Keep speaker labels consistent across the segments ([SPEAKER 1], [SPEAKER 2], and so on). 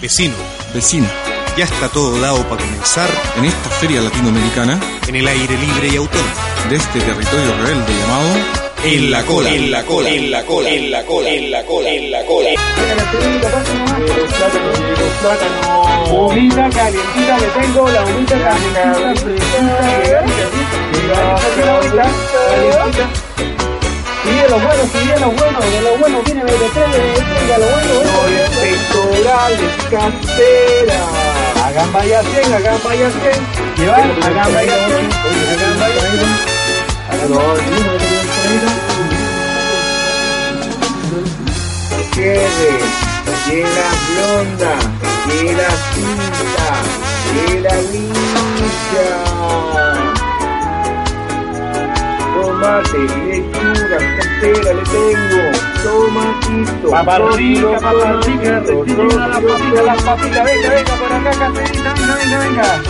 [SPEAKER 1] Vecino,
[SPEAKER 2] Vecina,
[SPEAKER 1] ya está todo dado para comenzar
[SPEAKER 2] en esta feria latinoamericana.
[SPEAKER 1] En el aire libre y autónomo.
[SPEAKER 2] de este territorio rebelde llamado
[SPEAKER 1] En la cola,
[SPEAKER 3] en la cola, en la cola, en la cola, en la cola, en la cola.
[SPEAKER 4] Bonita, calientita, le tengo la bonita, calientita, calientita. Sigue lo bueno, sigue lo bueno, de lo bueno viene de tele, venga lo bueno, pectorales caseras. Hagan vaya 100, hagan vaya 100, llevar, hagan vaya 100, hagan vaya 100. Quede, que la blonda, cinta, que la licha. Tomate, lechuga, casera le tengo, tomatito, paparrica, paparrica, rellena la papita, la papita, venga, venga, por acá, caserita, venga, venga, venga.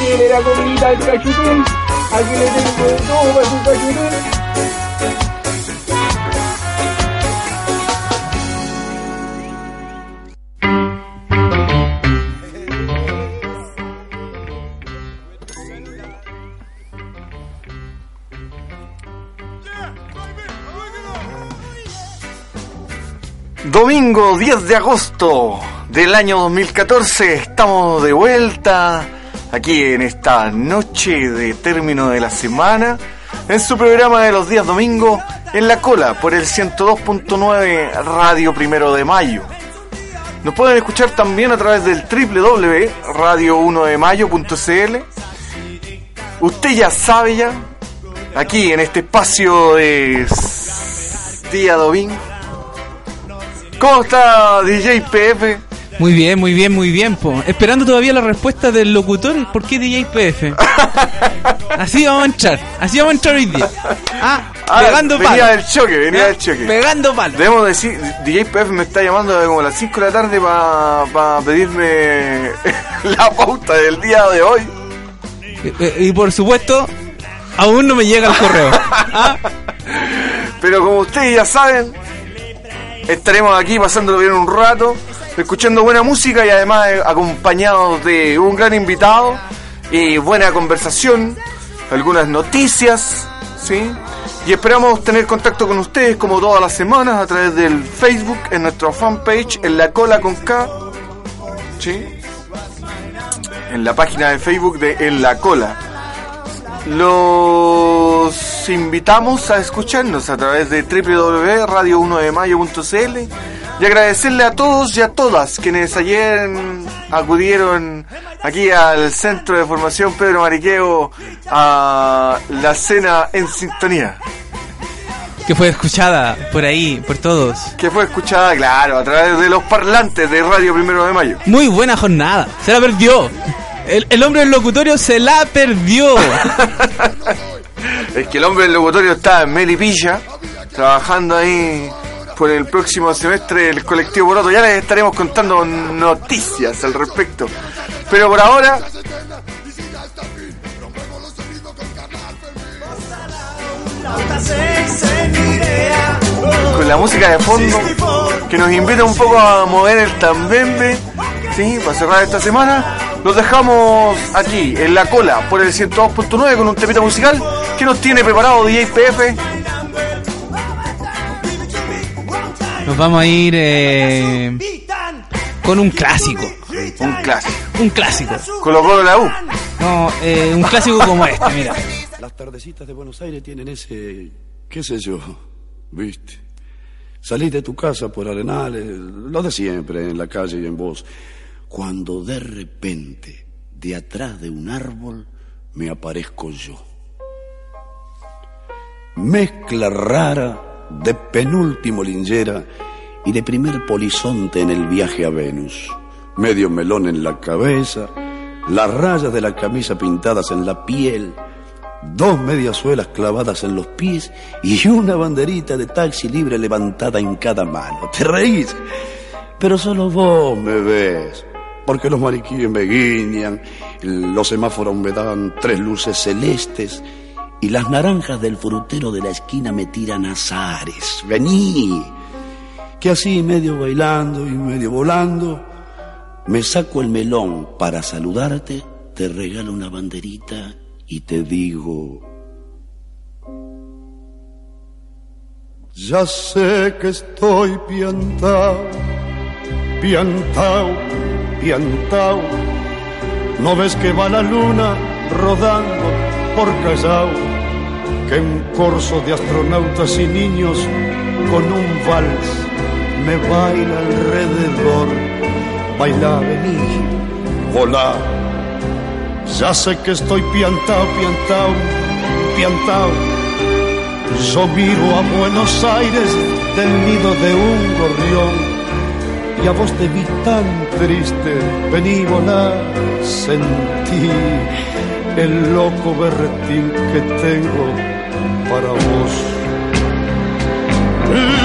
[SPEAKER 4] Tiene la comidita del cachutín, aquí le tengo de todo para su cachutín.
[SPEAKER 5] Domingo 10 de agosto del año 2014, estamos de vuelta aquí en esta noche de término de la semana, en su programa de los días domingo, en la cola, por el 102.9 Radio Primero de Mayo. Nos pueden escuchar también a través del www.radio1demayo.cl. Usted ya sabe ya, aquí en este espacio de día domingo. ¿Cómo está DJ PF?
[SPEAKER 6] Muy bien, muy bien, muy bien, po. Esperando todavía la respuesta del locutor, ¿por qué DJ PF? Así vamos a entrar, así vamos a entrar hoy día. Ah,
[SPEAKER 5] Ah,
[SPEAKER 6] pegando
[SPEAKER 5] venía
[SPEAKER 6] palo.
[SPEAKER 5] del choque, venía
[SPEAKER 6] Ah,
[SPEAKER 5] del choque.
[SPEAKER 6] Pegando palo.
[SPEAKER 5] Debemos decir, DJ PF me está llamando como a las 5 de la tarde para pedirme la pauta del día de hoy.
[SPEAKER 6] Eh, eh, Y por supuesto, aún no me llega el correo. Ah,
[SPEAKER 5] Pero como ustedes ya saben, estaremos aquí pasándolo bien un rato, escuchando buena música y además eh, acompañados de un gran invitado y buena conversación, algunas noticias, ¿sí? Y esperamos tener contacto con ustedes como todas las semanas a través del Facebook, en nuestra fanpage, en la cola con K, ¿sí? En la página de Facebook de En la cola. Los invitamos a escucharnos a través de www.radio1demayo.cl y agradecerle a todos y a todas quienes ayer acudieron aquí al Centro de Formación Pedro Mariqueo a la cena en sintonía,
[SPEAKER 6] que fue escuchada por ahí, por todos.
[SPEAKER 5] que fue escuchada, claro, a través de los parlantes de Radio Primero de Mayo.
[SPEAKER 6] Muy buena jornada. Se la perdió. El, hombre del locutorio se la perdió.
[SPEAKER 5] Es que el hombre del locutorio está en Melipilla, trabajando ahí por el próximo semestre del colectivo Poroto. Ya les estaremos contando noticias al respecto. Pero por ahora, con la música de fondo, que nos invita un poco a mover el tambembe, ¿sí? Para cerrar esta semana, los dejamos aquí, en la cola, por el 102.9 con un temita musical que nos tiene preparado DJ PF.
[SPEAKER 6] Nos vamos a ir eh, con un clásico.
[SPEAKER 5] Un clásico.
[SPEAKER 6] Un clásico.
[SPEAKER 5] Colo Colo la U.
[SPEAKER 6] No, eh, un clásico como este, mira.
[SPEAKER 7] Las tardecitas de Buenos Aires tienen ese, qué sé yo, viste. Salís de tu casa por Arenales, lo de siempre, en la calle y en voz, cuando de repente, de atrás de un árbol, me aparezco yo. Mezcla rara de penúltimo lingera y de primer polizonte en el viaje a Venus. Medio melón en la cabeza, las rayas de la camisa pintadas en la piel, dos mediasuelas clavadas en los pies y una banderita de taxi libre levantada en cada mano. ¿Te reís? Pero solo vos me ves, porque los mariquíes me guiñan, los semáforos me dan tres luces celestes y las naranjas del frutero de la esquina me tiran azares. Vení, que así medio bailando y medio volando, Me saco el melón para saludarte, te regalo una banderita y te digo... Ya sé que estoy piantao, piantao, piantao. ¿No ves que va la luna rodando por Callao? Que un corso de astronautas y niños con un vals me baila alrededor. Baila, vení, volá. Ya sé que estoy piantao, piantao, piantao. Yo miro a Buenos Aires del nido de un gorrión y a vos te vi tan triste, vení volar, sentí el loco berretín que tengo para vos.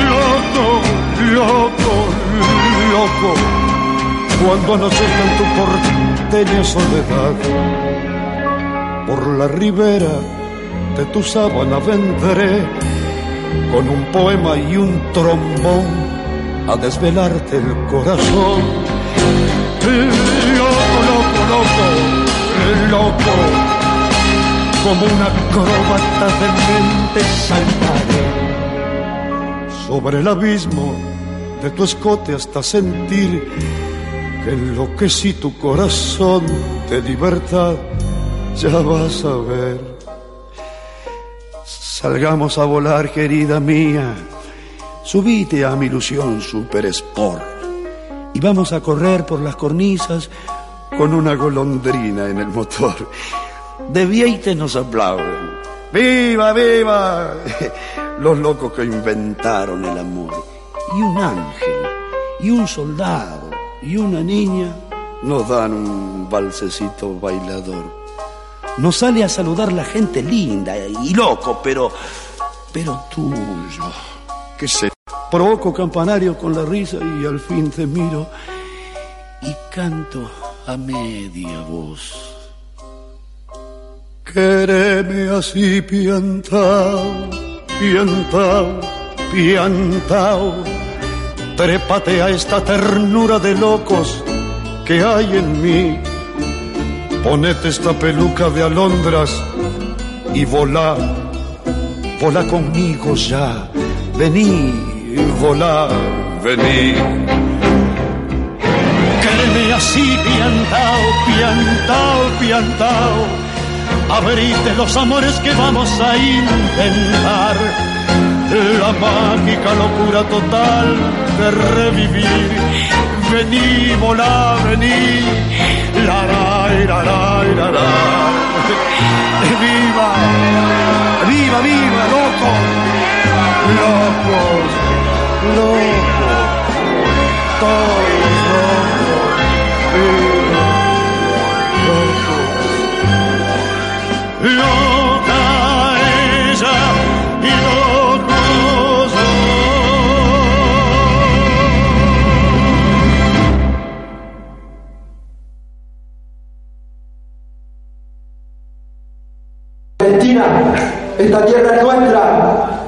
[SPEAKER 7] Loco, loco, loco, cuando anochezca en tu porteña soledad, por la ribera de tu sábana vendré con un poema y un trombón a desvelarte el corazón. Loco, loco, loco, loco, como una acróbata de mente saltaré sobre el abismo de tu escote hasta sentir que enloquecí tu corazón de libertad. Ya vas a ver. Salgamos a volar, querida mía. Subite a mi ilusión Super Sport y vamos a correr por las cornisas con una golondrina en el motor. De Vieite nos aplauden. ¡Viva, viva! Los locos que inventaron el amor. Y un ángel, y un soldado, y una niña nos dan un balsecito bailador. Nos sale a saludar la gente linda y loco, pero. pero tuyo. ¿Qué sé? Provoco campanario con la risa y al fin te miro y canto a media voz. Quéreme así piantao, piantao, piantao. Trépate a esta ternura de locos que hay en mí. Ponete esta peluca de alondras y volá, volá conmigo ya. Vení, volá, vení. Quéreme así, piantao, piantao, piantao. Abrite los amores que vamos a intentar. La mágica locura total de revivir. Vení, volá, vení. La, la, la, la, la. Viva, viva, viva, loco. Locos,
[SPEAKER 8] esta tierra es nuestra.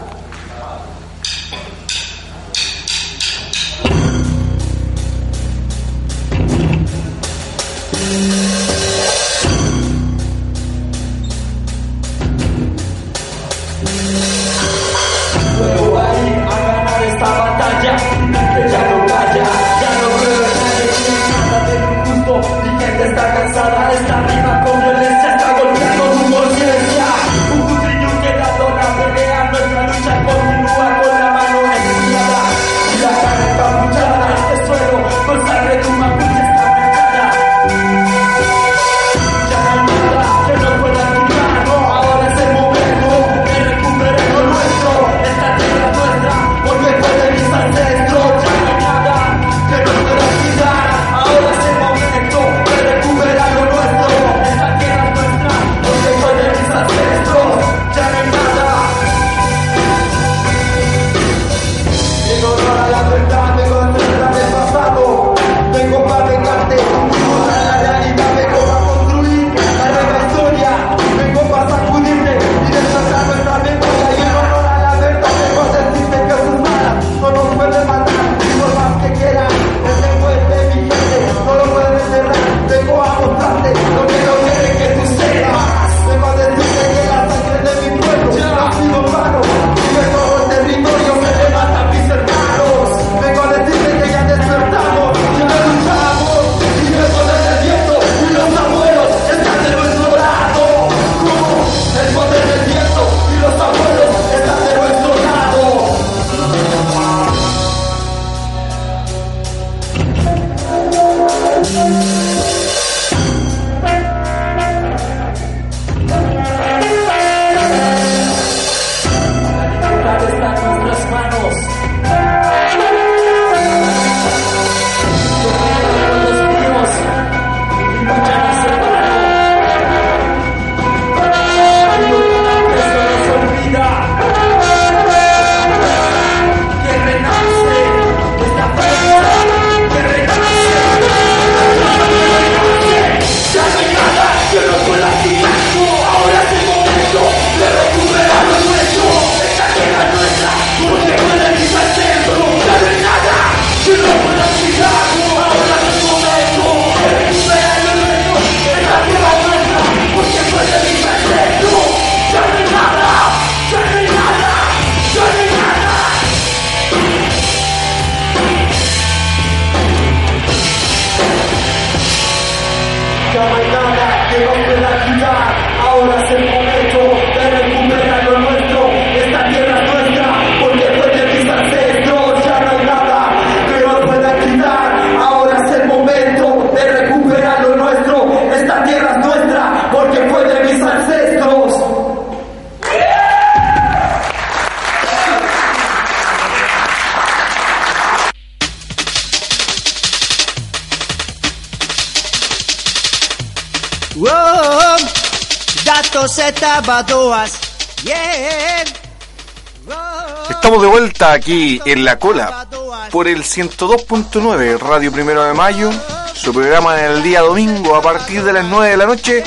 [SPEAKER 5] Estamos de vuelta aquí en La Cola por el 102.9 Radio Primero de Mayo. Su programa del día domingo a partir de las 9 de la noche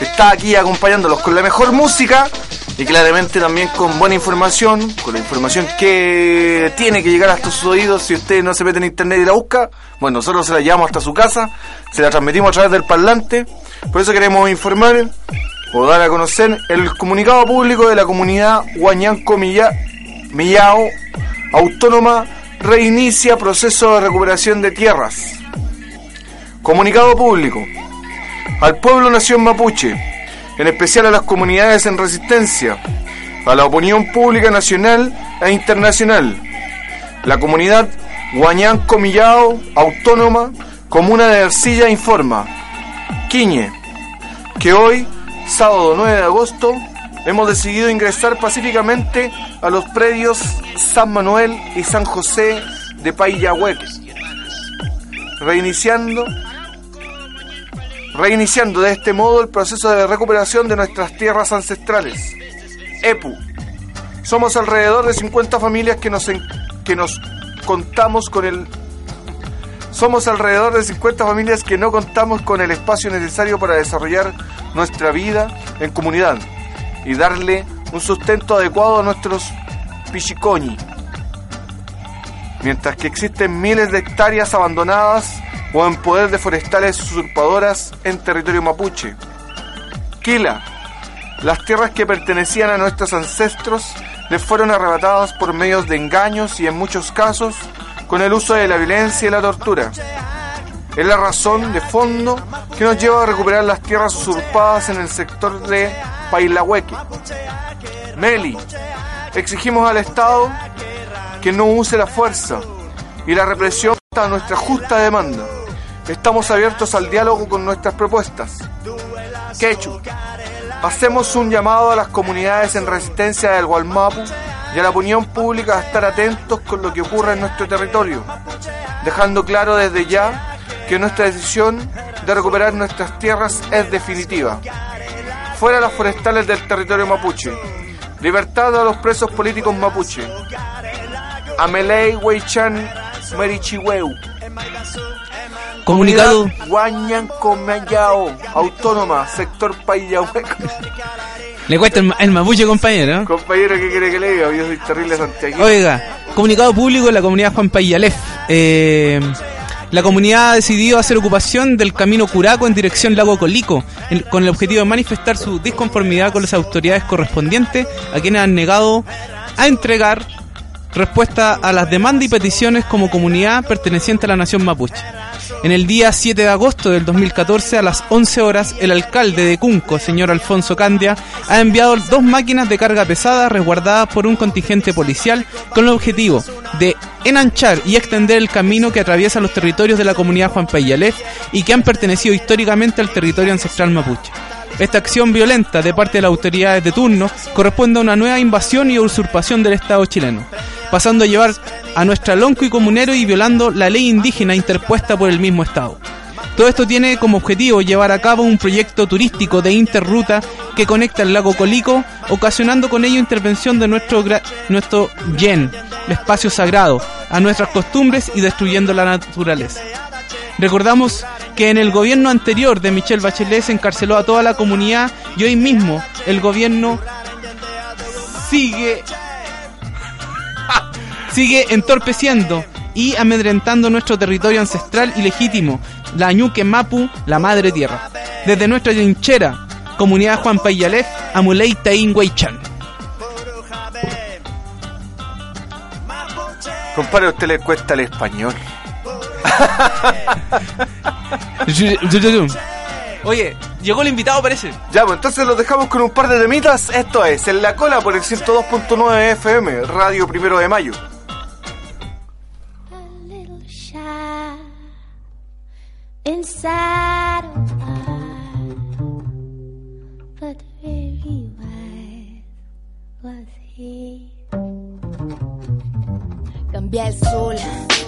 [SPEAKER 5] está aquí acompañándolos con la mejor música y claramente también con buena información, con la información que tiene que llegar hasta sus oídos si usted no se mete en internet y la busca. Bueno, nosotros se la llevamos hasta su casa, se la transmitimos a través del parlante. Por eso queremos informar o dar a conocer el comunicado público de la comunidad Huañanco Milla- Millao Autónoma reinicia proceso de recuperación de tierras. Comunicado público. Al pueblo nación mapuche, en especial a las comunidades en resistencia, a la opinión pública nacional e internacional. La comunidad Huañanco Millao Autónoma, Comuna de Ercilla informa. Quiñe, que hoy, sábado 9 de agosto, hemos decidido ingresar pacíficamente a los predios San Manuel y San José de Payahueque, reiniciando reiniciando de este modo el proceso de recuperación de nuestras tierras ancestrales. EPU. Somos alrededor de 50 familias que nos, que nos contamos con el somos alrededor de 50 familias que no contamos con el espacio necesario para desarrollar nuestra vida en comunidad y darle un sustento adecuado a nuestros pichicoñi. Mientras que existen miles de hectáreas abandonadas o en poder de forestales usurpadoras en territorio mapuche. Quila. Las tierras que pertenecían a nuestros ancestros les fueron arrebatadas por medios de engaños y en muchos casos con el uso de la violencia y la tortura. Es la razón de fondo que nos lleva a recuperar las tierras usurpadas en el sector de Pailahueque. Meli, exigimos al Estado que no use la fuerza y la represión a nuestra justa demanda. Estamos abiertos al diálogo con nuestras propuestas. Quechu, hacemos un llamado a las comunidades en resistencia del Gualmapu y a la opinión pública a estar atentos con lo que ocurre en nuestro territorio, dejando claro desde ya que nuestra decisión de recuperar nuestras tierras es definitiva. Fuera las forestales del territorio mapuche. Libertad a los presos políticos mapuche. Amelei Weichan Merichiweu.
[SPEAKER 6] Comunicado.
[SPEAKER 5] Guañanco Mayao, autónoma, sector Payahueco.
[SPEAKER 6] Le cuesta el, ma- el mapuche, compañero.
[SPEAKER 5] Compañero, ¿qué quiere que le diga? Yo soy terrible Santiago.
[SPEAKER 6] Oiga, comunicado público de la comunidad Juan Payalef. Eh, la comunidad ha decidido hacer ocupación del camino Curaco en dirección Lago Colico, en- con el objetivo de manifestar su disconformidad con las autoridades correspondientes a quienes han negado a entregar respuesta a las demandas y peticiones como comunidad perteneciente a la nación mapuche. En el día 7 de agosto del 2014, a las 11 horas, el alcalde de Cunco, señor Alfonso Candia, ha enviado dos máquinas de carga pesada resguardadas por un contingente policial con el objetivo de enanchar y extender el camino que atraviesa los territorios de la comunidad Juan Payalef y que han pertenecido históricamente al territorio ancestral mapuche. Esta acción violenta de parte de las autoridades de turno corresponde a una nueva invasión y usurpación del Estado chileno, pasando a llevar a nuestra lonco y comunero y violando la ley indígena interpuesta por el mismo Estado. Todo esto tiene como objetivo llevar a cabo un proyecto turístico de interruta que conecta el lago Colico, ocasionando con ello intervención de nuestro, nuestro yen, el espacio sagrado, a nuestras costumbres y destruyendo la naturaleza. Recordamos que en el gobierno anterior de Michelle Bachelet se encarceló a toda la comunidad y hoy mismo el gobierno sigue sigue entorpeciendo y amedrentando nuestro territorio ancestral y legítimo, la Ñuque Mapu, la madre tierra. Desde nuestra trinchera, comunidad Juan Payalef, Amulei Taín Weichan.
[SPEAKER 5] Compadre, a usted le cuesta el español.
[SPEAKER 6] Oye, llegó el invitado parece.
[SPEAKER 5] Ya, pues entonces los dejamos con un par de temitas. Esto es En la Cola por el 102.9 FM, Radio Primero de Mayo.
[SPEAKER 9] Inside of mine, but very wise was he.
[SPEAKER 10] Cambia el sol,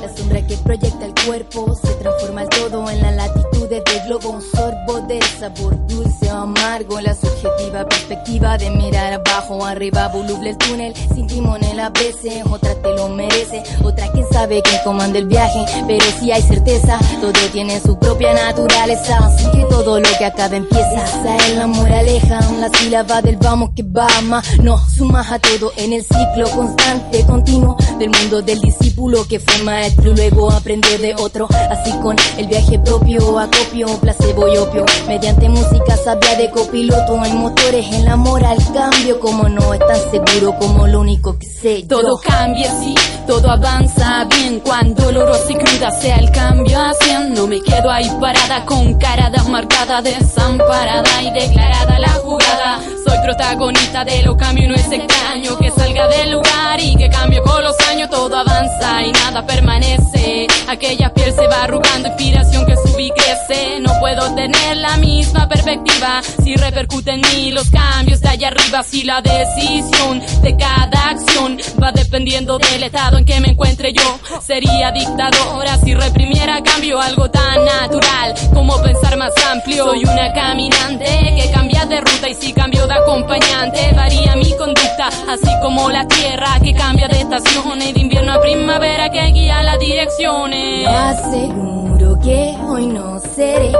[SPEAKER 10] la sombra que proyecta el cuerpo se transforma el todo en la latitudes del globo, un sorbo del sabor dulce o amargo, la subjetiva perspectiva de mirar abajo arriba, voluble el túnel, sin timonel a veces, otra te lo merece, otra quién sabe quién comanda el viaje, pero si hay certeza, todo tiene su propia naturaleza, así que todo lo que acaba empieza, esa es la moraleja, la sílaba del vamos que va más, no sumas a todo en el ciclo constante, continuo del mundo del discípulo que fue y luego aprendió de otro, así con el viaje propio, acopio, placebo y opio, mediante música sabia de copiloto, hay motores en la moral, cambio como no es tan seguro como lo único que sé. yo.
[SPEAKER 11] Todo cambia, sí, todo avanza bien cuando dolorosa y cruda sea el cambio haciendo. Me quedo ahí parada con cara marcada, desamparada y declarada la jugada. Protagonista de lo cambio y no es extraño que salga del lugar y que cambie con los años. Todo avanza y nada permanece. Aquella piel se va arrugando, inspiración que sube y crece. No puedo tener la misma perspectiva si repercuten en mí los cambios de allá arriba. Si la decisión de cada acción va dependiendo del estado en que me encuentre yo. Sería dictadora si reprimiera cambio algo tan natural como pensar más amplio. Soy una caminante que cambia de ruta y si cambio de acompañante varía mi conducta, así como la tierra que cambia de estaciones, de invierno a primavera que guía las direcciones.
[SPEAKER 10] Aseguro que hoy no seré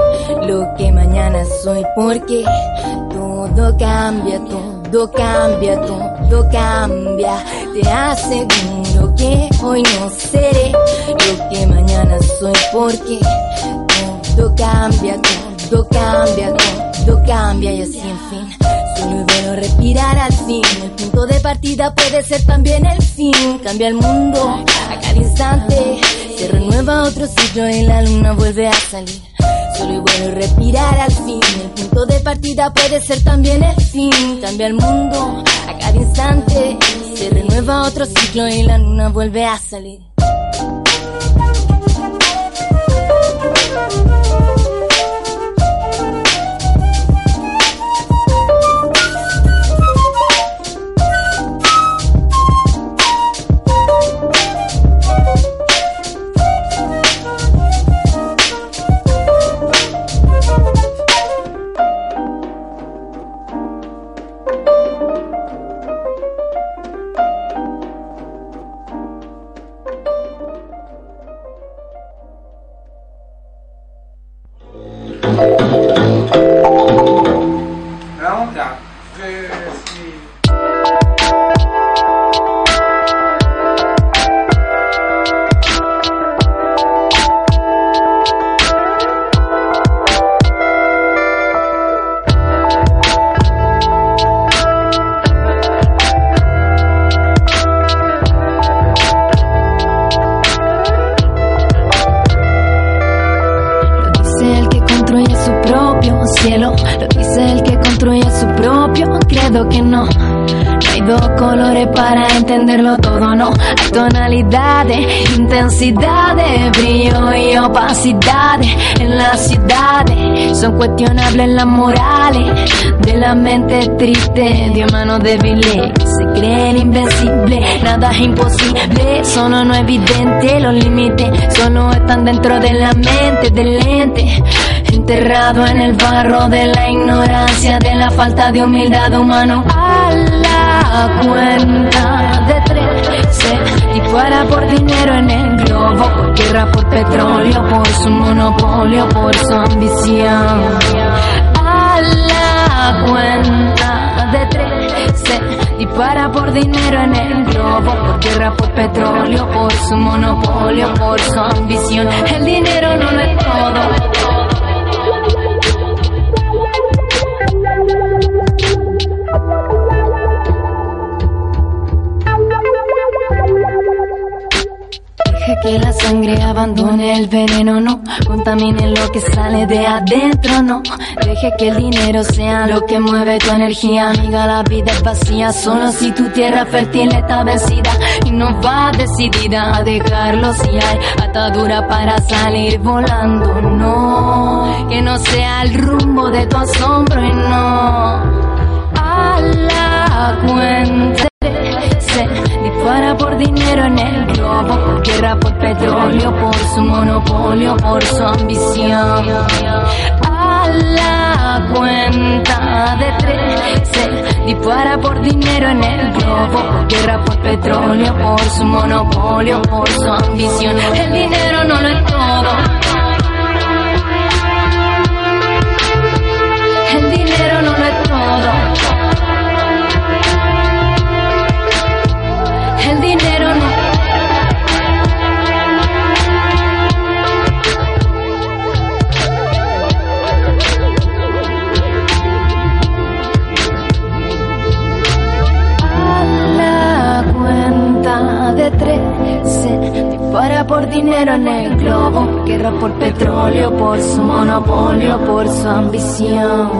[SPEAKER 10] lo que mañana soy porque todo cambia, todo cambia, todo cambia. Te aseguro que hoy no seré lo que mañana soy porque todo cambia, todo cambia, todo cambia y así en fin. Es bueno respirar al fin. El punto de partida puede ser también el fin. Cambia el mundo a cada instante. Se renueva otro ciclo y la luna vuelve a salir. Solo es bueno respirar al fin. El punto de partida puede ser también el fin. Cambia el mundo a cada instante. Se renueva otro ciclo y la luna vuelve a salir. Colores para entenderlo todo, no. Hay tonalidades, intensidades, brillo y opacidades en las ciudades. Son cuestionables las morales de la mente triste, de manos débiles. Se creen invencibles, nada es imposible, solo no evidente. Los límites solo están dentro de la mente del ente. Enterrado en el barro de la ignorancia, de la falta de humildad humano. La cuenta de tres se dispara por dinero en el globo, por guerra, por petróleo, por su monopolio, por su ambición. A la cuenta de tres se dispara por dinero en el globo, por guerra, por petróleo, por su monopolio, por su ambición. El dinero no lo es todo. Que la sangre abandone el veneno, no contamine lo que sale de adentro, no. Deje que el dinero sea lo que mueve tu energía, amiga. La vida es vacía solo si tu tierra fértil está vencida y no va decidida a dejarlo si hay atadura para salir volando, no. Que no sea el rumbo de tu asombro y no. A la cuenta dispara por dinero en el globo, guerra, por petróleo, por su monopolio, por su ambición. A la cuenta de tres se dispara por dinero en el globo, guerra, por petróleo, por su monopolio, por su ambición. El dinero no lo es todo. Por dinero en el globo, guerra, por petróleo, por su monopolio, por su ambición.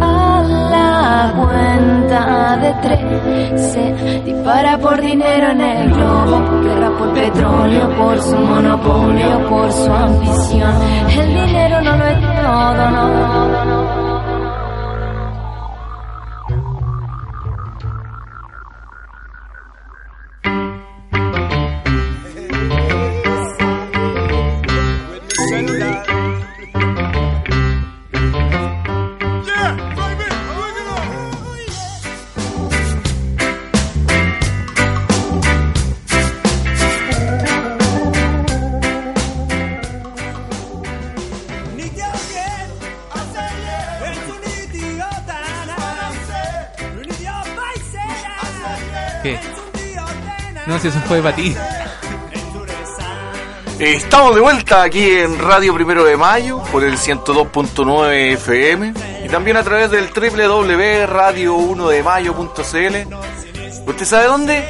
[SPEAKER 10] A la cuenta de tres se dispara por dinero en el globo, guerra, por petróleo, por su monopolio, por su ambición. El dinero no lo es todo, no.
[SPEAKER 6] Fue para ti.
[SPEAKER 5] Estamos de vuelta aquí en Radio Primero de Mayo por el 102.9 FM y también a través del www.radio1demayo.cl. ¿Usted sabe dónde?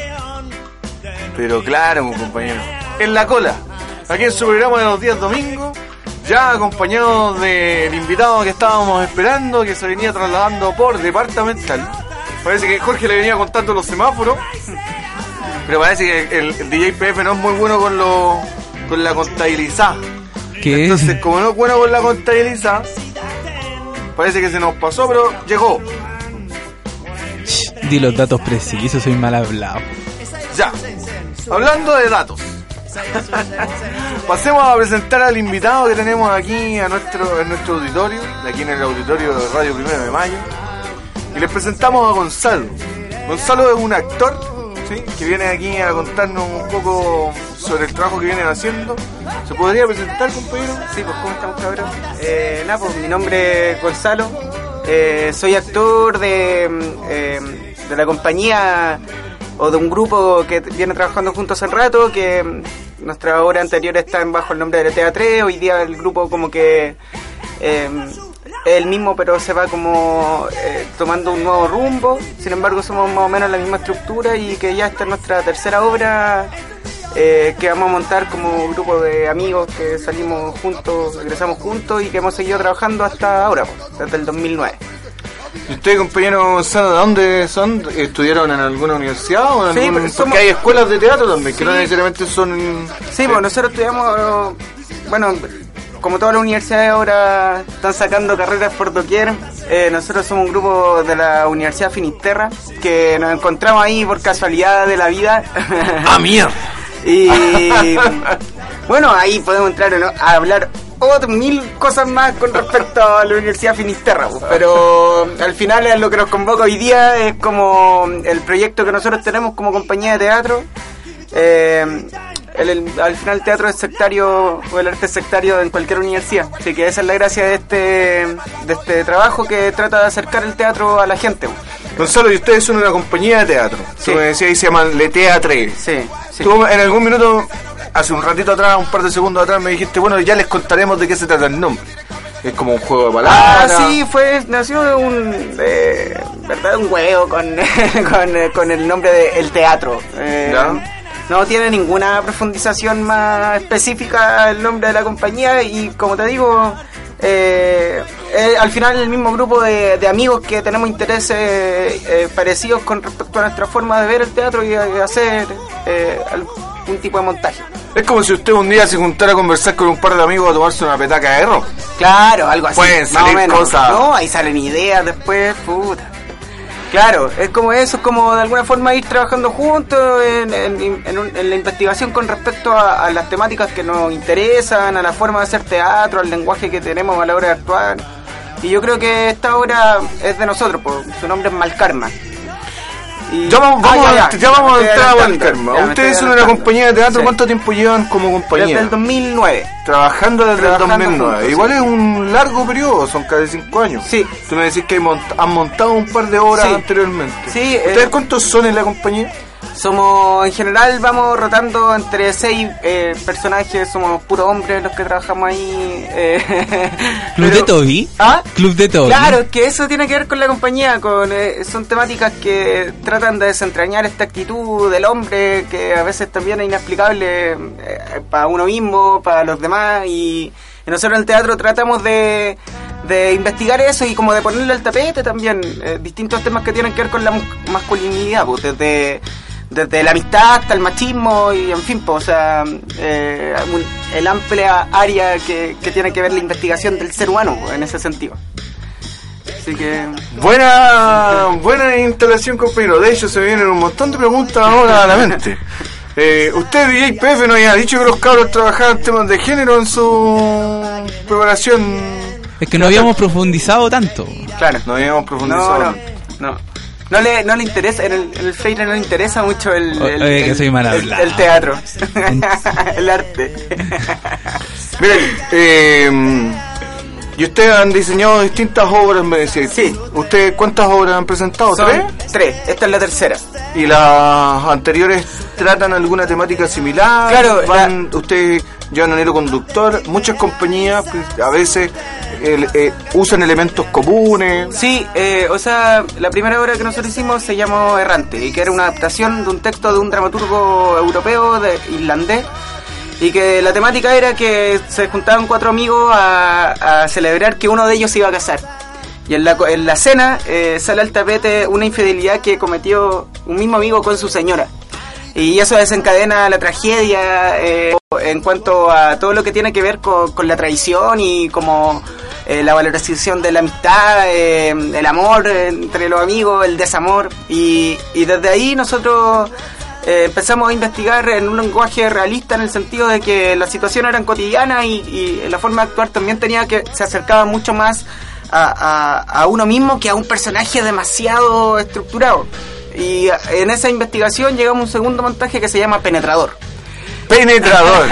[SPEAKER 5] Pero claro, compañero, en la cola, aquí en su programa de los días domingos, ya acompañados del invitado que estábamos esperando, que se venía trasladando por departamental. Parece que Jorge le venía contando los semáforos, pero parece que el, el DJ no es muy bueno con lo, con la contabilizada.
[SPEAKER 6] ¿Qué?
[SPEAKER 5] Entonces, como no es bueno con la contabilizada, parece que se nos pasó, pero llegó.
[SPEAKER 6] Di los datos precisos, soy mal hablado.
[SPEAKER 5] Ya, hablando de datos. Pasemos a presentar al invitado que tenemos aquí a nuestro, en nuestro auditorio, aquí en el auditorio de Radio Primero de Mayo. Y les presentamos a Gonzalo. Gonzalo es un actor que viene aquí a contarnos un poco sobre el trabajo que vienen haciendo. ¿Se podría presentar, compañero?
[SPEAKER 12] Sí, pues ¿cómo estamos, cabrón? Eh, pues mi nombre es Gonzalo. Eh, soy actor de, eh, de la compañía o de un grupo que viene trabajando juntos hace rato, que nuestra obra anterior está bajo el nombre de TA3. Hoy día el grupo como que es el mismo, pero se va como eh, tomando un nuevo rumbo. Sin embargo, somos más o menos la misma estructura y que ya esta es nuestra tercera obra eh, que vamos a montar como grupo de amigos que salimos juntos, egresamos juntos y que hemos seguido trabajando hasta ahora, pues, desde el 2009.
[SPEAKER 5] ¿Y ustedes, compañero Gonzalo, de dónde son? ¿Estudiaron en alguna universidad? O en
[SPEAKER 12] Sí,
[SPEAKER 5] algún-
[SPEAKER 12] somos-
[SPEAKER 5] Porque hay escuelas de teatro también, que no necesariamente son...
[SPEAKER 12] Sí, pues nosotros estudiamos, bueno, como todas las universidades ahora están sacando carreras por doquier, eh, nosotros somos un grupo de la Universidad Finisterra que nos encontramos ahí por casualidad de la vida.
[SPEAKER 5] ¡Ah, mierda!
[SPEAKER 12] y bueno, ahí podemos entrar a hablar otras mil cosas más con respecto a la Universidad Finisterra, pues, pero al final es lo que nos convoca hoy día, es como el proyecto que nosotros tenemos como compañía de teatro. Eh, el- el- al final el teatro es sectario o el arte es sectario en cualquier universidad. Así que esa es la gracia de este, de este trabajo que trata de acercar el teatro a la gente.
[SPEAKER 5] Gonzalo, y ustedes son una compañía de teatro.
[SPEAKER 12] Sí.
[SPEAKER 5] Tú decías, ahí se llaman Le Teatre.
[SPEAKER 12] Sí, sí.
[SPEAKER 5] Tú en algún minuto, hace un ratito atrás, un par de segundos atrás, me dijiste, bueno, ya les contaremos de qué se trata el nombre. Es como un juego de
[SPEAKER 12] Ah,
[SPEAKER 5] palabras.
[SPEAKER 12] sí, fue, nació de un, eh, verdad, un huevo con, con, con el nombre de El Teatro. Eh,
[SPEAKER 5] Ya.
[SPEAKER 12] No tiene ninguna profundización más específica el nombre de la compañía y como te digo, eh, eh, al final el mismo grupo de, de amigos que tenemos intereses eh, parecidos con respecto a nuestra forma de ver el teatro y de hacer eh, algún tipo de montaje.
[SPEAKER 5] Es como si usted un día se juntara a conversar con un par de amigos a tomarse una petaca de rock.
[SPEAKER 12] Claro, algo así.
[SPEAKER 5] Pueden salir
[SPEAKER 12] menos.
[SPEAKER 5] cosas.
[SPEAKER 12] No, ahí salen ideas después, puta. Claro, es como eso, es como de alguna forma ir trabajando juntos en, un- en la investigación con respecto a, a las temáticas que nos interesan, a la forma de hacer teatro, al lenguaje que tenemos a la hora de actuar. Y yo creo que esta obra es de nosotros, pues, su nombre es Malkarma. Y-
[SPEAKER 5] Ya vamos, vamos
[SPEAKER 12] Ah,
[SPEAKER 5] a- ya vamos a entrar a Valcarma.
[SPEAKER 12] ya
[SPEAKER 5] Ustedes son una compañía de teatro.
[SPEAKER 12] Sí.
[SPEAKER 5] ¿Cuánto tiempo llevan como compañía?
[SPEAKER 12] Desde el 2009.
[SPEAKER 5] Trabajando desde
[SPEAKER 12] Trabajando
[SPEAKER 5] el 2009.
[SPEAKER 12] juntos,
[SPEAKER 5] Igual
[SPEAKER 12] sí.
[SPEAKER 5] es un largo periodo, son casi 5 años.
[SPEAKER 12] Sí.
[SPEAKER 5] Tú me decís que mont- han montado un par de obras
[SPEAKER 12] Sí.
[SPEAKER 5] anteriormente.
[SPEAKER 12] Sí,
[SPEAKER 5] ¿Ustedes
[SPEAKER 12] eh,
[SPEAKER 5] cuántos son en la compañía?
[SPEAKER 12] Somos, en general, vamos rotando entre seis eh, personajes, somos puros hombres los que trabajamos ahí. eh,
[SPEAKER 6] Club
[SPEAKER 12] pero-
[SPEAKER 6] de Toby.
[SPEAKER 12] ¿Ah?
[SPEAKER 6] Club de Toby.
[SPEAKER 12] Claro, es que eso tiene que ver con la compañía, con eh, son temáticas que tratan de desentrañar esta actitud del hombre que a veces también es inexplicable eh, para uno mismo, para los demás y, y nosotros en el teatro tratamos de, de investigar eso y como de ponerle al tapete también eh, distintos temas que tienen que ver con la masculinidad, pues, desde desde la amistad hasta el machismo y en fin, pues, o sea, eh, un- el amplia área que, que tiene que ver la investigación del ser humano pues, en ese sentido. Así que
[SPEAKER 5] Buena, buena instalación, compañero. De hecho, se me vienen un montón de preguntas ahora a la mente. Eh, usted, DJ PF, nos había dicho que los cabros trabajaban temas de género en su preparación.
[SPEAKER 6] Es que no habíamos profundizado tanto.
[SPEAKER 12] Claro.
[SPEAKER 5] No habíamos profundizado.
[SPEAKER 12] No, no, no. No le, no le interesa, en el, en el Freire no le interesa mucho el, el,
[SPEAKER 6] Oye, que
[SPEAKER 12] el-
[SPEAKER 6] soy mal
[SPEAKER 12] el-
[SPEAKER 6] hablado.
[SPEAKER 12] el teatro, el arte.
[SPEAKER 5] Miren, eh, y ustedes han diseñado distintas obras, me decía.
[SPEAKER 12] Sí.
[SPEAKER 5] ¿Ustedes cuántas obras han presentado?
[SPEAKER 12] Son
[SPEAKER 5] ¿Tres?
[SPEAKER 12] tres, esta es la tercera.
[SPEAKER 5] ¿Y las anteriores tratan alguna temática similar?
[SPEAKER 12] Claro,
[SPEAKER 5] Van, Ustedes llevan un hilo conductor. Muchas compañías pues, a veces eh, usan elementos comunes.
[SPEAKER 12] Sí, eh, o sea, la primera obra que nosotros hicimos se llamó Errante, y que era una adaptación de un texto de un dramaturgo europeo, de irlandés, y que la temática era que se juntaban cuatro amigos a, celebrar que uno de ellos se iba a casar. Y en la, en la cena eh, sale al tapete una infidelidad que cometió un mismo amigo con su señora. Y eso desencadena la tragedia eh, en cuanto a todo lo que tiene que ver con, la traición y como eh, la valorización de la amistad, eh, el amor entre los amigos, el desamor. Y, y desde ahí nosotros eh, empezamos a investigar en un lenguaje realista en el sentido de que las situaciones eran cotidianas y, y la forma de actuar también tenía que se acercaba mucho más a, a- a uno mismo que a un personaje demasiado estructurado. Y en esa investigación llegamos a un segundo montaje que se llama Penetrador.
[SPEAKER 5] Penetrador.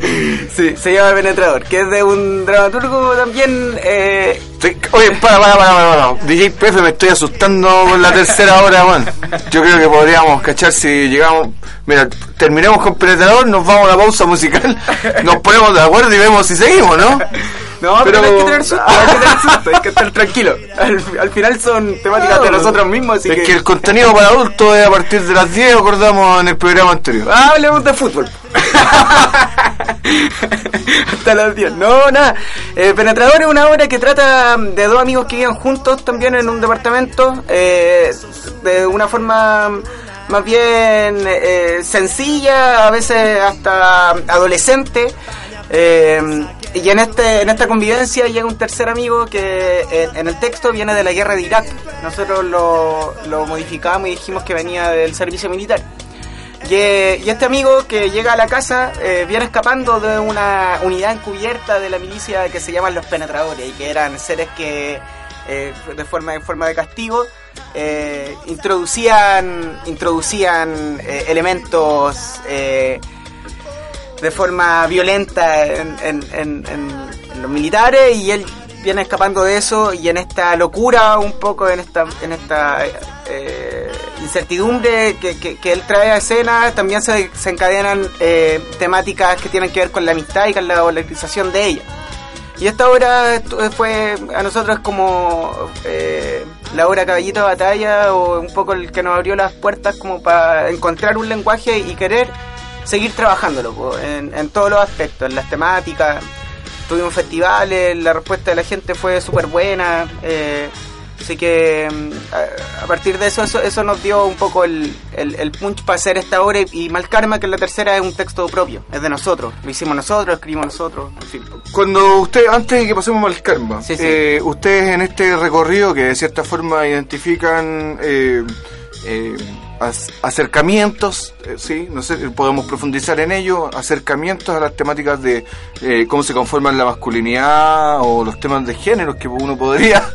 [SPEAKER 12] sí, se llama Penetrador, que es de un dramaturgo también... Eh,
[SPEAKER 5] Sí, Oye, para, para, para, para, para. DJ PF me estoy asustando con la tercera hora, man. Yo creo que podríamos cachar si llegamos. Mira, terminemos con Penetrador, nos vamos a la pausa musical, nos ponemos de acuerdo y vemos si seguimos, ¿no?
[SPEAKER 12] No, pero, no hay que tener susto, hay que tener susto, hay que estar tranquilo. Al, al final son temáticas de nosotros mismos, así
[SPEAKER 5] es que...
[SPEAKER 12] que...
[SPEAKER 5] el contenido para adultos es a partir de las 10, acordamos en el programa anterior.
[SPEAKER 12] Ah, hablemos de fútbol. Hasta las 10. No, nada. Eh, Penetrador es una obra que trata de dos amigos que viven juntos también en un departamento. eh, de una forma más bien eh, sencilla, a veces hasta adolescente. Eh, y en este en esta convivencia llega un tercer amigo que en, en el texto viene de la guerra de Irak. Nosotros lo, lo modificamos y dijimos que venía del servicio militar. Y, eh, este amigo que llega a la casa eh, viene escapando de una unidad encubierta de la milicia que se llaman los penetradores y que eran seres que eh, de forma en forma de castigo eh, introducían introducían eh, elementos eh, de forma violenta en, en- en- en- los militares y él viene escapando de eso y en esta locura un poco en esta en esta eh, incertidumbre que, que- que él trae a escena también se, se encadenan eh, temáticas que tienen que ver con la amistad y con la valorización de ella. Y esta obra fue a nosotros como eh, la obra Caballito de Batalla o un poco el que nos abrió las puertas como para encontrar un lenguaje y querer seguir trabajándolo po, en, en todos los aspectos, en las temáticas. Tuvimos festivales, la respuesta de la gente fue súper buena. eh, así que mm, a, a partir de eso, eso, eso nos dio un poco el, el, el punch para hacer esta obra. Y, y Mal Karma, que es la tercera, es un texto propio, es de nosotros. Lo hicimos nosotros, lo escribimos nosotros, en fin.
[SPEAKER 5] Cuando usted, antes de que pasemos al karma, eh, ustedes en este recorrido que de cierta forma identifican eh, eh, acercamientos, eh, sí, no sé, podemos profundizar en ello, acercamientos a las temáticas de eh, cómo se conforman la masculinidad o los temas de género que uno podría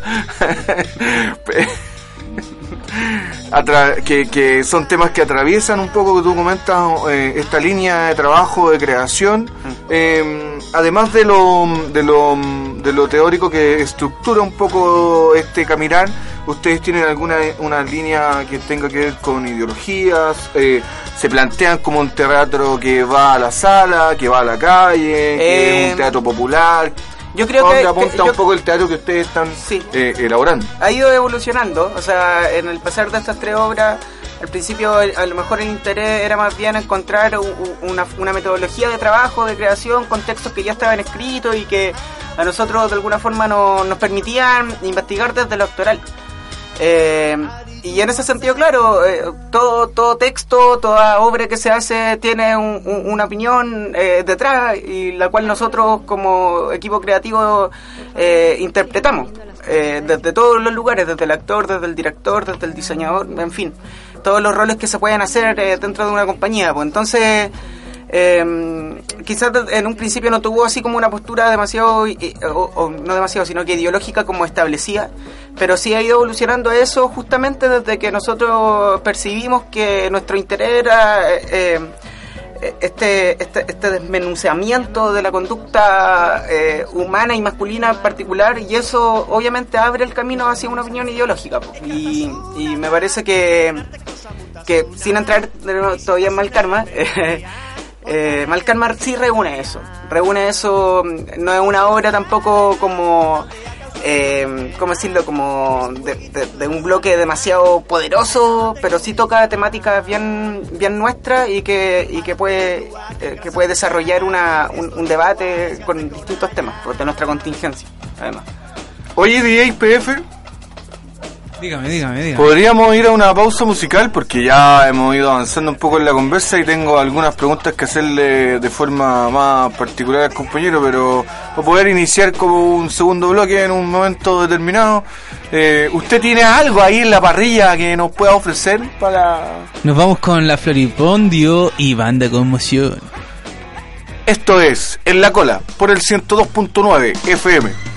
[SPEAKER 5] que, que son temas que atraviesan un poco, que tú comentas, eh, esta línea de trabajo, de creación, eh, además de lo, de, lo, de lo teórico que estructura un poco este caminar, ¿ustedes tienen alguna una línea que tenga que ver con ideologías? Eh, ¿Se plantean como un teatro que va a la sala, que va a la calle, que es
[SPEAKER 12] Eh,
[SPEAKER 5] un teatro popular?
[SPEAKER 12] yo creo
[SPEAKER 5] ¿Dónde
[SPEAKER 12] que-
[SPEAKER 5] apunta
[SPEAKER 12] que- yo-
[SPEAKER 5] un poco el teatro que ustedes están eh, elaborando?
[SPEAKER 12] ha ido evolucionando, o sea, en el pasar de estas tres obras, al principio a lo mejor el interés era más bien encontrar una, metodología de trabajo, de creación, con textos que ya estaban escritos y que a nosotros de alguna forma no- nos permitían investigar desde lo actoral. Eh, y en ese sentido, claro, eh, todo, todo texto, toda obra que se hace tiene un- una opinión eh, detrás y la cual nosotros como equipo creativo eh, interpretamos eh, desde todos los lugares, desde el actor, desde el director, desde el diseñador, en fin, todos los roles que se pueden hacer eh, dentro de una compañía. Pues entonces... Eh, quizás en un principio no tuvo así como una postura demasiado, eh, no demasiado, sino que ideológica como establecida, pero sí ha ido evolucionando eso justamente desde que nosotros percibimos que nuestro interés era este, este, este desmenunciamiento de la conducta eh, humana y masculina particular, y eso obviamente abre el camino hacia una opinión ideológica. Y, me parece que, que sin entrar todavía en mal karma, eh, eh, Mal Karma sí reúne eso. Reúne eso, no es una obra tampoco como, eh, ¿cómo decirlo? Como de, de- de un bloque demasiado poderoso, pero sí toca temáticas bien, bien nuestras y que, y que puede, eh, que puede desarrollar una, un, debate con distintos temas, pues, de nuestra contingencia, además.
[SPEAKER 5] Oye, DJ PF,
[SPEAKER 6] Dígame, dígame, dígame.
[SPEAKER 5] Podríamos ir a una pausa musical porque ya hemos ido avanzando un poco en la conversa y tengo algunas preguntas que hacerle de forma más particular al compañero, pero para poder iniciar como un segundo bloque en un momento determinado, eh, ¿usted tiene algo ahí en la parrilla que nos pueda ofrecer para...?
[SPEAKER 6] Nos vamos con la Floripondio y Banda Conmoción.
[SPEAKER 5] Esto es En la Cola, por el 102.9 FM.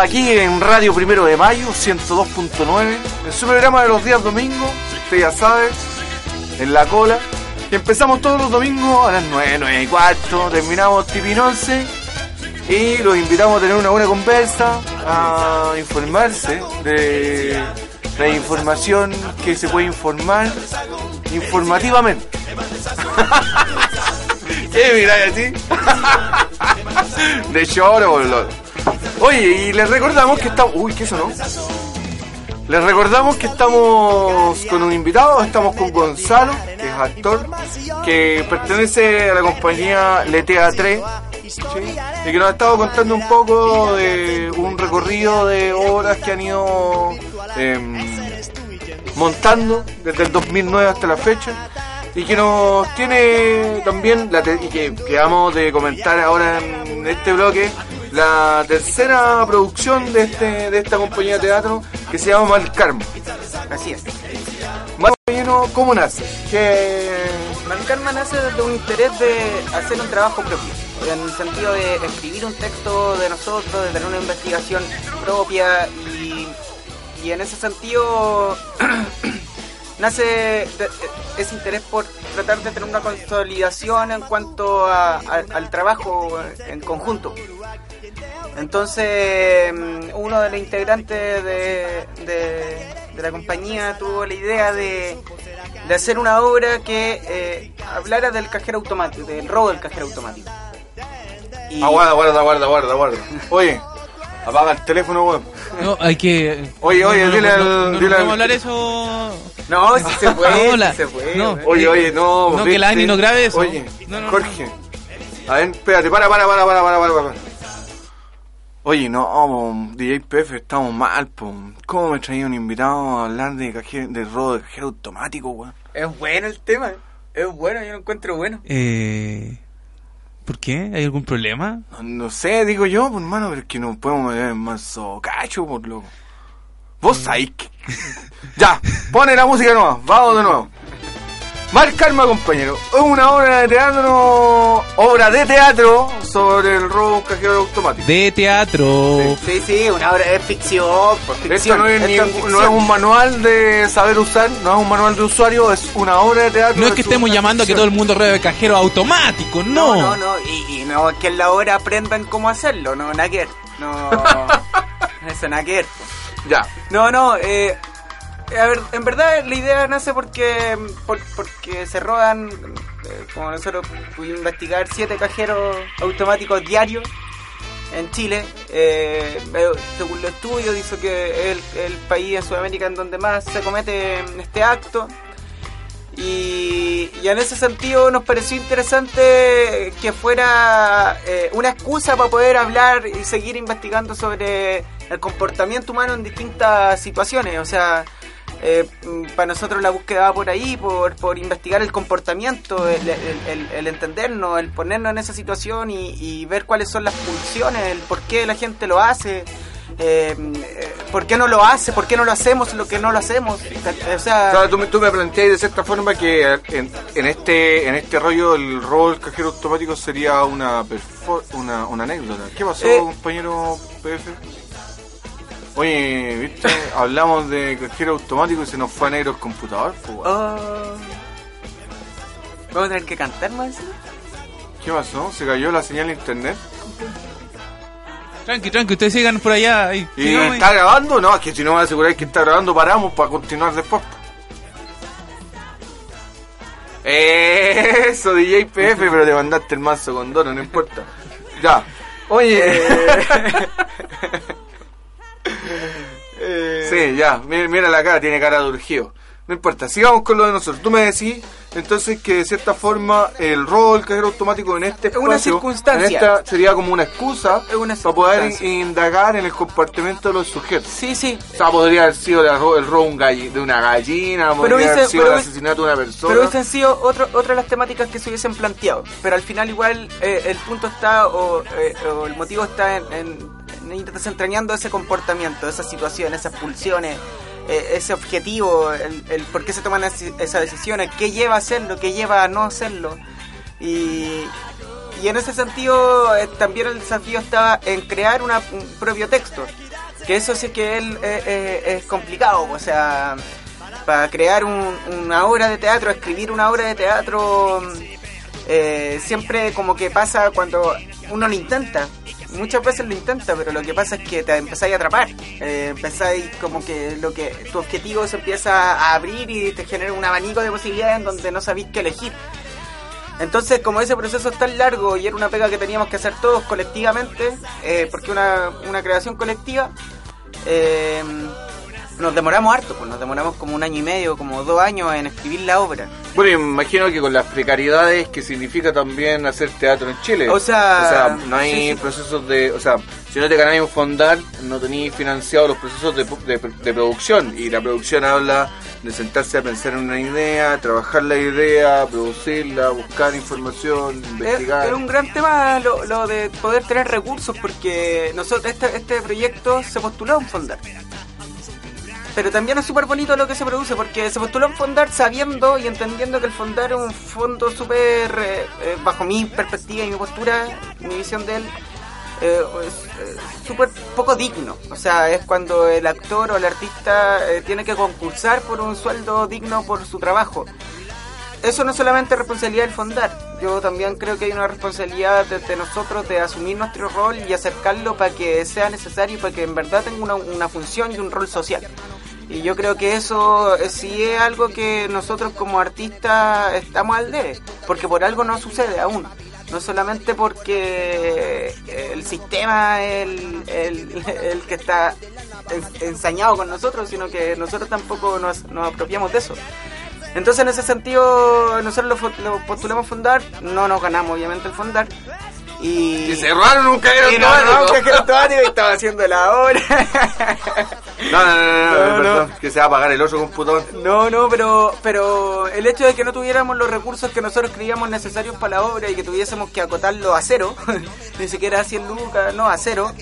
[SPEAKER 5] Aquí en Radio Primero de Mayo, 102.9, en su programa de los días domingos, usted ya sabe, en la cola. Y empezamos todos los domingos a las 9, 9 y cuarto, terminamos tipín 11 y los invitamos a tener una buena conversa, a informarse de la información que se puede informar informativamente. ¿Qué miráis así? De lloro, boludo. Oye, y les recordamos que estamos... Uy, ¿qué eso no? Les recordamos que estamos con un invitado, estamos con Gonzalo, que es actor, que pertenece a la compañía Letea 3, ¿sí? y que nos ha estado contando un poco de un recorrido de obras que han ido em, montando desde el 2009 hasta la fecha y que nos tiene también y que quedamos de comentar ahora en este bloque la tercera producción de este de esta compañía de teatro que se llama Malcarmo.
[SPEAKER 12] Así es.
[SPEAKER 5] Malcarmo, ¿cómo nace? ¿Qué...
[SPEAKER 12] Malcarma nace desde un interés de hacer un trabajo propio, en el sentido de escribir un texto de nosotros, de tener una investigación propia y, y en ese sentido nace ese interés por tratar de tener una consolidación en cuanto a- a- al trabajo en conjunto. Entonces, mm, uno de los integrantes de, de- de la compañía tuvo la idea de, de hacer una obra que eh, hablara del cajero automático, del robo del cajero automático. Y-
[SPEAKER 5] Aguarda, aguarda, aguarda, aguarda, aguarda. Oye, apaga el teléfono, weón.
[SPEAKER 6] No, hay que.
[SPEAKER 5] Oye, oye,
[SPEAKER 6] no, no,
[SPEAKER 5] dile
[SPEAKER 6] no,
[SPEAKER 5] al-
[SPEAKER 6] no,
[SPEAKER 5] dile al-
[SPEAKER 6] hablar eso.
[SPEAKER 12] No, si se puede, si se puede.
[SPEAKER 6] no.
[SPEAKER 12] weón.
[SPEAKER 5] Oye, oye, no.
[SPEAKER 6] No, que la Ani no grabe eso.
[SPEAKER 5] Oye,
[SPEAKER 6] No, no, no.
[SPEAKER 5] Jorge, A ver, espérate, para, para, para, para, para, para. Oye, no, po, DJ PF, estamos mal, po. ¿Cómo me traía un invitado a hablar de cajero, de robo de cajero automático, weón?
[SPEAKER 12] Es bueno el tema. Es bueno, yo lo encuentro bueno.
[SPEAKER 6] Eh, ¿Por qué? ¿Hay algún problema?
[SPEAKER 5] No, no sé, digo yo, pues, hermano, pero es que no podemos meter en más cacho, por loco. Vos sabés que... ya, pone la música nueva, vamos de nuevo. Mal Karma, compañero. Es una obra de teatro, obra de teatro sobre el robo de un cajero automático.
[SPEAKER 6] De teatro.
[SPEAKER 12] Sí, sí, una obra es ficción. Por
[SPEAKER 5] Esto
[SPEAKER 12] ficción.
[SPEAKER 5] no es,
[SPEAKER 12] Esto
[SPEAKER 5] ningún-
[SPEAKER 12] ficción.
[SPEAKER 5] no es un manual de saber usar, no es un manual de usuario, es una obra de teatro.
[SPEAKER 6] No es que estemos llamando a que todo el mundo robe cajero automático, no.
[SPEAKER 12] No, no, no. Y, y no es que en la obra aprendan cómo hacerlo. No, nada que ver. No. Eso nada que ver.
[SPEAKER 5] Ya.
[SPEAKER 12] No, no. Eh, en verdad la idea nace porque por- porque se roban, eh, como nosotros pudimos investigar, siete cajeros automáticos diarios en Chile. Eh, según los estudios, dice que es el, el país en Sudamérica en donde más se comete este acto. Y, y en ese sentido nos pareció interesante que fuera eh, una excusa para poder hablar y seguir investigando sobre el comportamiento humano en distintas situaciones. O sea, eh, mm, para nosotros la búsqueda va por ahí, por, por investigar el comportamiento, el, el- el- el entendernos, el ponernos en esa situación y, y ver cuáles son las pulsiones, el por qué la gente lo hace. eh, eh, ¿Por qué no lo hace? ¿Por qué no lo hacemos lo que no lo hacemos? O sea,
[SPEAKER 5] Claro, tú, me- tú me planteas de cierta forma que en, en este en este rollo el rol del cajero automático sería una una, una anécdota. ¿Qué pasó,
[SPEAKER 12] Eh.
[SPEAKER 5] compañero PF? Oye, ¿viste? Hablamos de cajero automático y se nos fue a negro el computador. pues.
[SPEAKER 12] Oh. ¿Vamos a tener que cantar más?
[SPEAKER 5] ¿Qué pasó? ¿Se cayó la señal de internet?
[SPEAKER 6] Tranqui, tranqui, ustedes sigan por allá.
[SPEAKER 5] ¿Y está grabando? No, es que si no me aseguráis que está grabando, paramos para continuar después. Eso, DJ PF, pero te mandaste el mazo con dono, no importa. Ya. Oye. Sí, ya, mira, mira la cara, tiene cara de urgido. No importa, sigamos con lo de nosotros. Tú me decís entonces que de cierta forma el rol del cajero automático en este espacio,
[SPEAKER 12] una circunstancia.
[SPEAKER 5] en esta sería como una excusa
[SPEAKER 12] una
[SPEAKER 5] para poder indagar en el comportamiento de los sujetos.
[SPEAKER 12] Sí, sí.
[SPEAKER 5] O sea, podría haber sido la ro- el robo un galli- de una gallina, podría haber sido
[SPEAKER 12] pero
[SPEAKER 5] el asesinato de una persona.
[SPEAKER 12] Pero hubiesen sido otro, otra de las temáticas que se hubiesen planteado. Pero al final igual eh, el punto está, o, eh, o el motivo está en ir desentrañando ese comportamiento, esas situaciones, esas pulsiones, eh, ese objetivo, el, por qué se toman esas decisiones, qué lleva a hacerlo, qué lleva a no hacerlo. Y, y en ese sentido eh, también el desafío estaba en crear un propio texto. Que eso sí que él, eh, es complicado, o sea, para crear un- una obra de teatro, escribir una obra de teatro, mm, siempre como que pasa cuando uno lo intenta. Muchas veces lo intenta, pero lo que pasa es que te empezáis a atrapar. Eh, empezáis como que lo que tu objetivo se empieza a abrir y te genera un abanico de posibilidades en donde no sabéis qué elegir. Entonces, como ese proceso es tan largo y era una pega que teníamos que hacer todos colectivamente, eh, porque una, una creación colectiva, eh, nos demoramos harto, pues nos demoramos como un año y medio, como dos años en escribir la obra.
[SPEAKER 5] Bueno, imagino que con las precariedades que significa también hacer teatro en Chile.
[SPEAKER 12] O sea,
[SPEAKER 5] O sea, no hay
[SPEAKER 12] sí, sí.
[SPEAKER 5] procesos de... O sea, si no te ganáis un fondar, no tenéis financiado los procesos de, de- de producción. Y la producción habla de sentarse a pensar en una idea, trabajar la idea, producirla, buscar información,
[SPEAKER 12] Es,
[SPEAKER 5] investigar.
[SPEAKER 12] es un gran tema lo, lo de poder tener recursos porque nosotros este, este proyecto se postuló a un fondar. Pero también es súper bonito lo que se produce porque se postuló un fondar sabiendo y entendiendo que el fondar es un fondo súper, eh, eh, bajo mi perspectiva y mi postura, mi visión de él, eh, eh, súper poco digno. O sea, es cuando el actor o el artista tiene que concursar por un sueldo digno por su trabajo eso no es solamente responsabilidad del fondar, yo también creo que hay una responsabilidad de, nosotros de asumir nuestro rol y acercarlo para que sea necesario para que en verdad tenga una, una función y un rol social. Y yo creo que eso eh, sí es algo que nosotros como artistas estamos al debe, porque por algo no sucede aún. No solamente porque el sistema es el, el, el que está en- ensañado con nosotros, sino que nosotros tampoco nos, nos apropiamos de eso. Entonces en ese sentido nosotros lo, lo postulamos fundar, no nos ganamos obviamente el fundar. Y,
[SPEAKER 5] Y cerraron un cajero
[SPEAKER 12] y no,
[SPEAKER 5] automático.
[SPEAKER 12] un cajero automático y estaba haciendo la hora.
[SPEAKER 5] No, no, no, no,
[SPEAKER 12] No,
[SPEAKER 5] no, perdón, que se va a apagar el otro computador.
[SPEAKER 12] No, no, pero, pero el hecho de que no tuviéramos los recursos que nosotros creíamos necesarios para la obra y que tuviésemos que acotarlo a cero, ni siquiera a 100 lucas, no, a cero,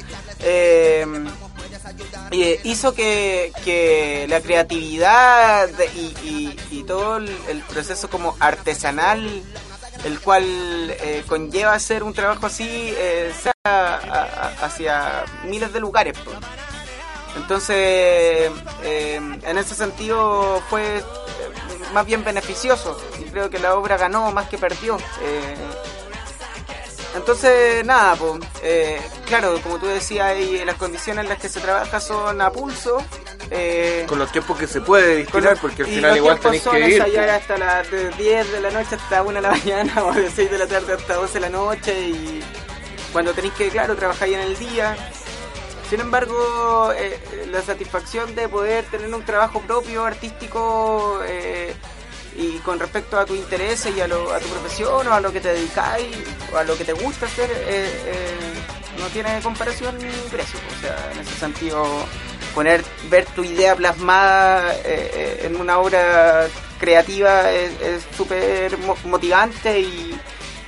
[SPEAKER 12] eh, eh, hizo que, que la creatividad y, y- todo el, proceso como artesanal, el cual eh, conlleva hacer un trabajo así, eh, sea hacia miles de lugares. Entonces, eh, en ese sentido fue eh, más bien beneficioso y creo que la obra ganó más que perdió. Eh, entonces, nada, pues, eh, claro, como tú decías, ahí, las condiciones en las que se trabaja son a pulso. eh,
[SPEAKER 5] Con los tiempos que se puede destinar,
[SPEAKER 12] los-
[SPEAKER 5] porque al final igual tenéis
[SPEAKER 12] son
[SPEAKER 5] que ir. pues.
[SPEAKER 12] hasta las de 10 de la noche hasta 1 de la mañana o de 6 de la tarde hasta 12 de la noche y cuando tenéis que, claro, trabajar en el día. Sin embargo, eh, eh, la satisfacción de poder tener un trabajo propio, artístico, eh, y con respecto a tu intereses y a, lo- a tu profesión o a lo que te dedicáis o a lo que te gusta hacer, eh, eh, no tiene comparación ni precio. O sea, en ese sentido, poner, ver tu idea plasmada eh, eh, en una obra creativa es súper mo- motivante y,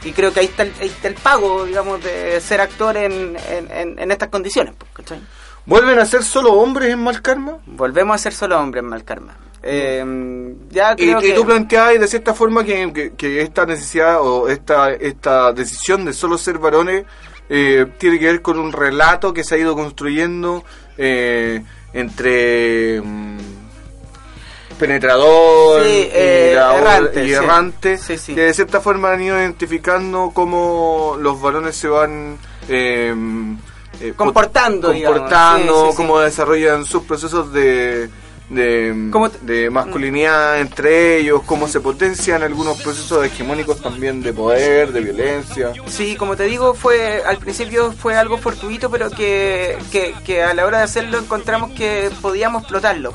[SPEAKER 12] y creo que ahí está, el, ahí está el pago, digamos, de ser actor en, en, en- en estas condiciones. pues, ¿cachai?
[SPEAKER 5] ¿Vuelven a ser solo hombres en Malkarma?
[SPEAKER 12] Volvemos a ser solo hombres en Malkarma. Eh, ya
[SPEAKER 5] Y,
[SPEAKER 12] creo
[SPEAKER 5] y
[SPEAKER 12] que...
[SPEAKER 5] tú planteabas de cierta forma que, que- que esta necesidad o esta, esta decisión de solo ser varones eh, tiene que ver con un relato que se ha ido construyendo eh, entre mm, penetrador
[SPEAKER 12] Sí,
[SPEAKER 5] y,
[SPEAKER 12] eh,
[SPEAKER 5] la
[SPEAKER 12] errante,
[SPEAKER 5] y
[SPEAKER 12] sí.
[SPEAKER 5] errante,
[SPEAKER 12] Sí, sí.
[SPEAKER 5] que de cierta forma han ido identificando cómo los varones se van eh, eh,
[SPEAKER 12] Comportando, digamos.
[SPEAKER 5] comportando, cómo desarrollan sus procesos de, de,
[SPEAKER 12] Cómo
[SPEAKER 5] de masculinidad entre ellos, cómo se potencian algunos procesos hegemónicos también de poder, de violencia.
[SPEAKER 12] Sí, como te digo, fue al principio fue algo fortuito, pero que, que, que a la hora de hacerlo encontramos que podíamos explotarlo.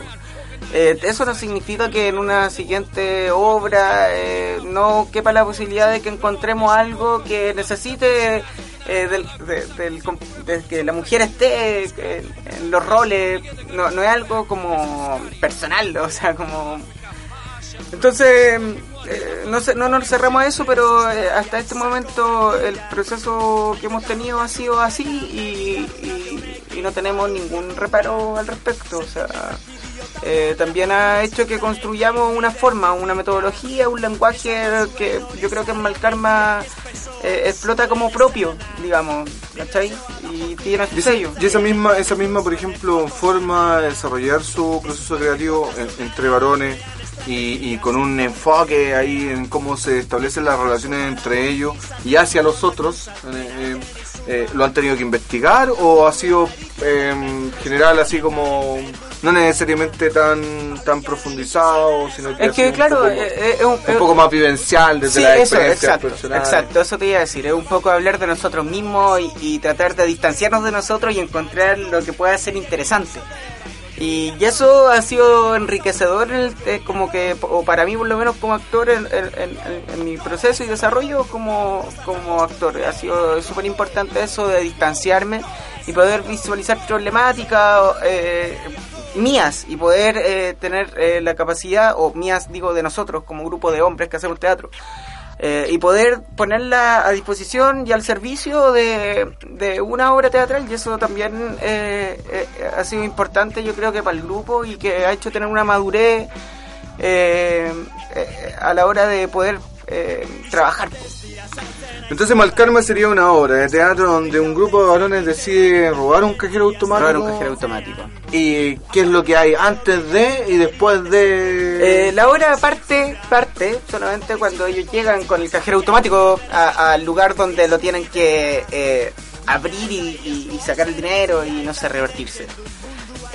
[SPEAKER 12] Eh, eso no significa que en una siguiente obra eh, no quepa la posibilidad de que encontremos algo que necesite eh, del, de, del de que la mujer esté eh, en los roles, no, no es algo como personal, o sea, como entonces, eh, no, sé, no nos cerramos a eso, pero eh, hasta este momento el proceso que hemos tenido ha sido así y, y- y no tenemos ningún reparo al respecto. O sea, eh, también ha hecho que construyamos una forma, una metodología, un lenguaje que yo creo que en Malkarma eh, explota como propio, digamos, ¿cachai? Y tiene su sello.
[SPEAKER 5] y esa misma, esa misma, por ejemplo, forma de desarrollar su proceso creativo en- entre varones y, y con un enfoque ahí en cómo se establecen las relaciones entre ellos y hacia los otros, eh, eh, eh, ¿lo han tenido que investigar o ha sido eh, general así como no necesariamente tan tan profundizado, sino que
[SPEAKER 12] Es que,
[SPEAKER 5] sido un
[SPEAKER 12] claro,
[SPEAKER 5] poco-
[SPEAKER 12] eh, eh, un-
[SPEAKER 5] un poco más vivencial desde
[SPEAKER 12] Sí,
[SPEAKER 5] la
[SPEAKER 12] eso,
[SPEAKER 5] experiencia
[SPEAKER 12] exacto,
[SPEAKER 5] personal.
[SPEAKER 12] exacto, eso te iba a decir, es un poco hablar de nosotros mismos y, y tratar de distanciarnos de nosotros y encontrar lo que pueda ser interesante. Y, eso ha sido enriquecedor, en el- eh, como que, o para mí por lo menos como actor, en mi proceso y desarrollo como, como actor. Ha sido súper importante eso de distanciarme y poder visualizar problemáticas eh, mías y poder eh, tener eh, la capacidad, o mías digo de nosotros como grupo de hombres que hacemos teatro, eh, y poder ponerla a disposición y al servicio de, una obra teatral y eso también eh, eh, ha sido importante yo creo que para el grupo y que ha hecho tener una madurez eh, eh, a la hora de poder eh, trabajar.
[SPEAKER 5] Entonces Malkarma sería una obra de teatro donde un grupo de varones decide robar un cajero automático.
[SPEAKER 12] Robar un cajero automático.
[SPEAKER 5] ¿Y qué es lo que hay antes de y después de...?
[SPEAKER 12] Eh, la obra parte, parte solamente cuando ellos llegan con el cajero automático al lugar donde lo tienen que eh, abrir y, y- y sacar el dinero y no sé, revertirse.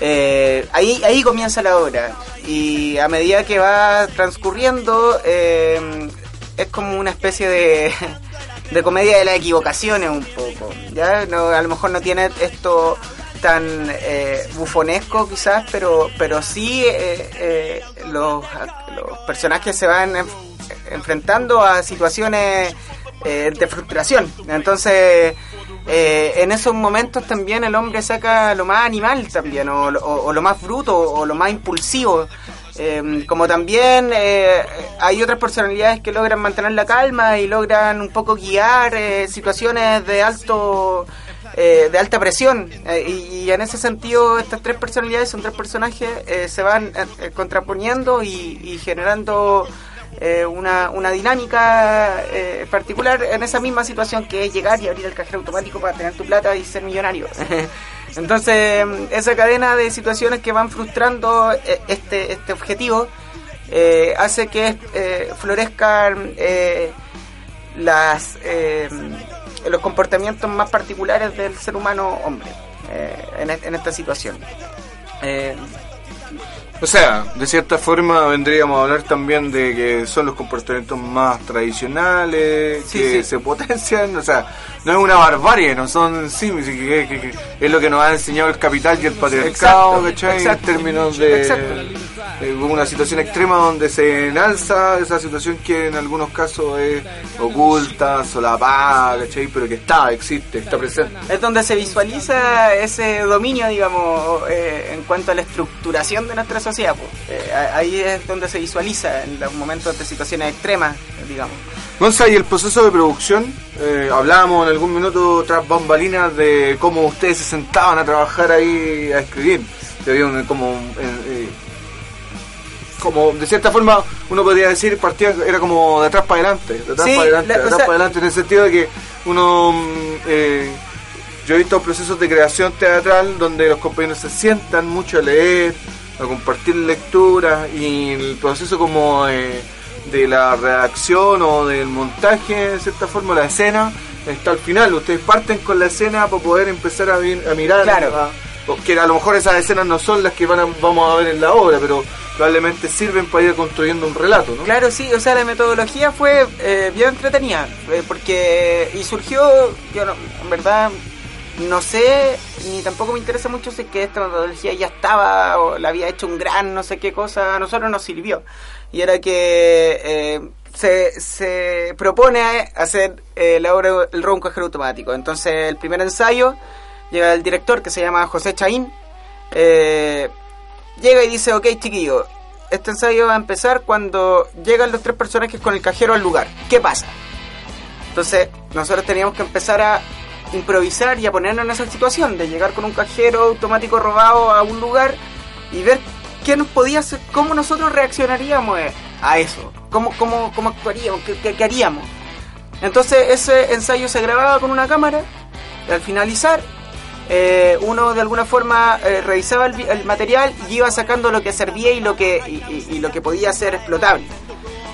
[SPEAKER 12] Eh, ahí, ahí comienza la obra y a medida que va transcurriendo eh, es como una especie de, de comedia de las equivocaciones un poco. ¿ya? No, a lo mejor no tiene esto tan eh, bufonesco quizás, pero, pero sí eh, eh, los, los personajes se van enf- enfrentando a situaciones eh, de frustración. Entonces, eh, en esos momentos también el hombre saca lo más animal también, o- o lo más bruto, o lo más impulsivo. Eh, como también eh, hay otras personalidades que logran mantener la calma y logran un poco guiar eh, situaciones de alto eh, de alta presión. Eh, y, en ese sentido estas tres personalidades son tres personajes eh, se van contraponiendo y, y generando eh, una, una dinámica eh, particular en esa misma situación que es llegar y abrir el cajero automático para tener tu plata y ser millonario. Entonces, esa cadena de situaciones que van frustrando eh, este, este objetivo eh, hace que florezcan las los comportamientos más particulares del ser humano hombre en, en esta situación. Eh,
[SPEAKER 5] O sea, de cierta forma vendríamos a hablar también de que son los comportamientos más tradicionales,
[SPEAKER 12] Sí,
[SPEAKER 5] que
[SPEAKER 12] sí.
[SPEAKER 5] se potencian, o sea, no es una barbarie, no son sí, que, que- que es lo que nos ha enseñado el capital y el patriarcado, ¿cachai? En términos de, de una situación extrema donde se enalza esa situación que en algunos casos es oculta, solapada, ¿cachai? Pero que está, existe, está presente.
[SPEAKER 12] es donde se visualiza ese dominio, digamos, eh, en cuanto a la estructuración de nuestra sociedad. Pues. Eh, ahí es donde se visualiza en los momentos de situaciones extremas, digamos.
[SPEAKER 5] Gonza, y el proceso de producción, eh, hablábamos en algún minuto tras bambalinas de cómo ustedes se sentaban a trabajar ahí a escribir. Se un- como, eh, eh, como de cierta forma uno podría decir partía era como de atrás para adelante, de atrás
[SPEAKER 12] Sí,
[SPEAKER 5] para adelante,
[SPEAKER 12] la-
[SPEAKER 5] de atrás
[SPEAKER 12] sea-
[SPEAKER 5] para adelante, en el sentido de que uno mm, eh, yo he visto procesos de creación teatral donde los compañeros se sientan mucho a leer, a compartir lecturas y el proceso como eh, de la redacción o del montaje, de cierta forma, la escena está al final. Ustedes parten con la escena para poder empezar a, mirar.
[SPEAKER 12] Claro.
[SPEAKER 5] a- que a lo mejor esas escenas no son las que van a- vamos a ver en la obra, pero probablemente sirven para ir construyendo un relato, ¿no?
[SPEAKER 12] Claro, sí, o sea, la metodología fue eh, bien entretenida, eh, porque, y surgió, yo no, en verdad, no sé, ni tampoco me interesa mucho si que esta metodología ya estaba o la había hecho un gran no sé qué cosa, a nosotros nos sirvió. Y era que eh, se, se propone hacer eh, la obra El robo un cajero automático. Entonces, el primer ensayo, llega el director que se llama José Chaín, eh, llega y dice, ok chiquillo, este ensayo va a empezar cuando llegan los tres personajes con el cajero al lugar. ¿Qué pasa? Entonces, nosotros teníamos que empezar a improvisar y a ponernos en esa situación de llegar con un cajero automático robado a un lugar y ver qué nos podía hacer, cómo nosotros reaccionaríamos eh, a eso, cómo, cómo, cómo actuaríamos, qué, qué- haríamos. Entonces, ese ensayo se grababa con una cámara y al finalizar eh, uno de alguna forma eh, revisaba el, material y iba sacando lo que servía y lo que, y, lo que podía ser explotable.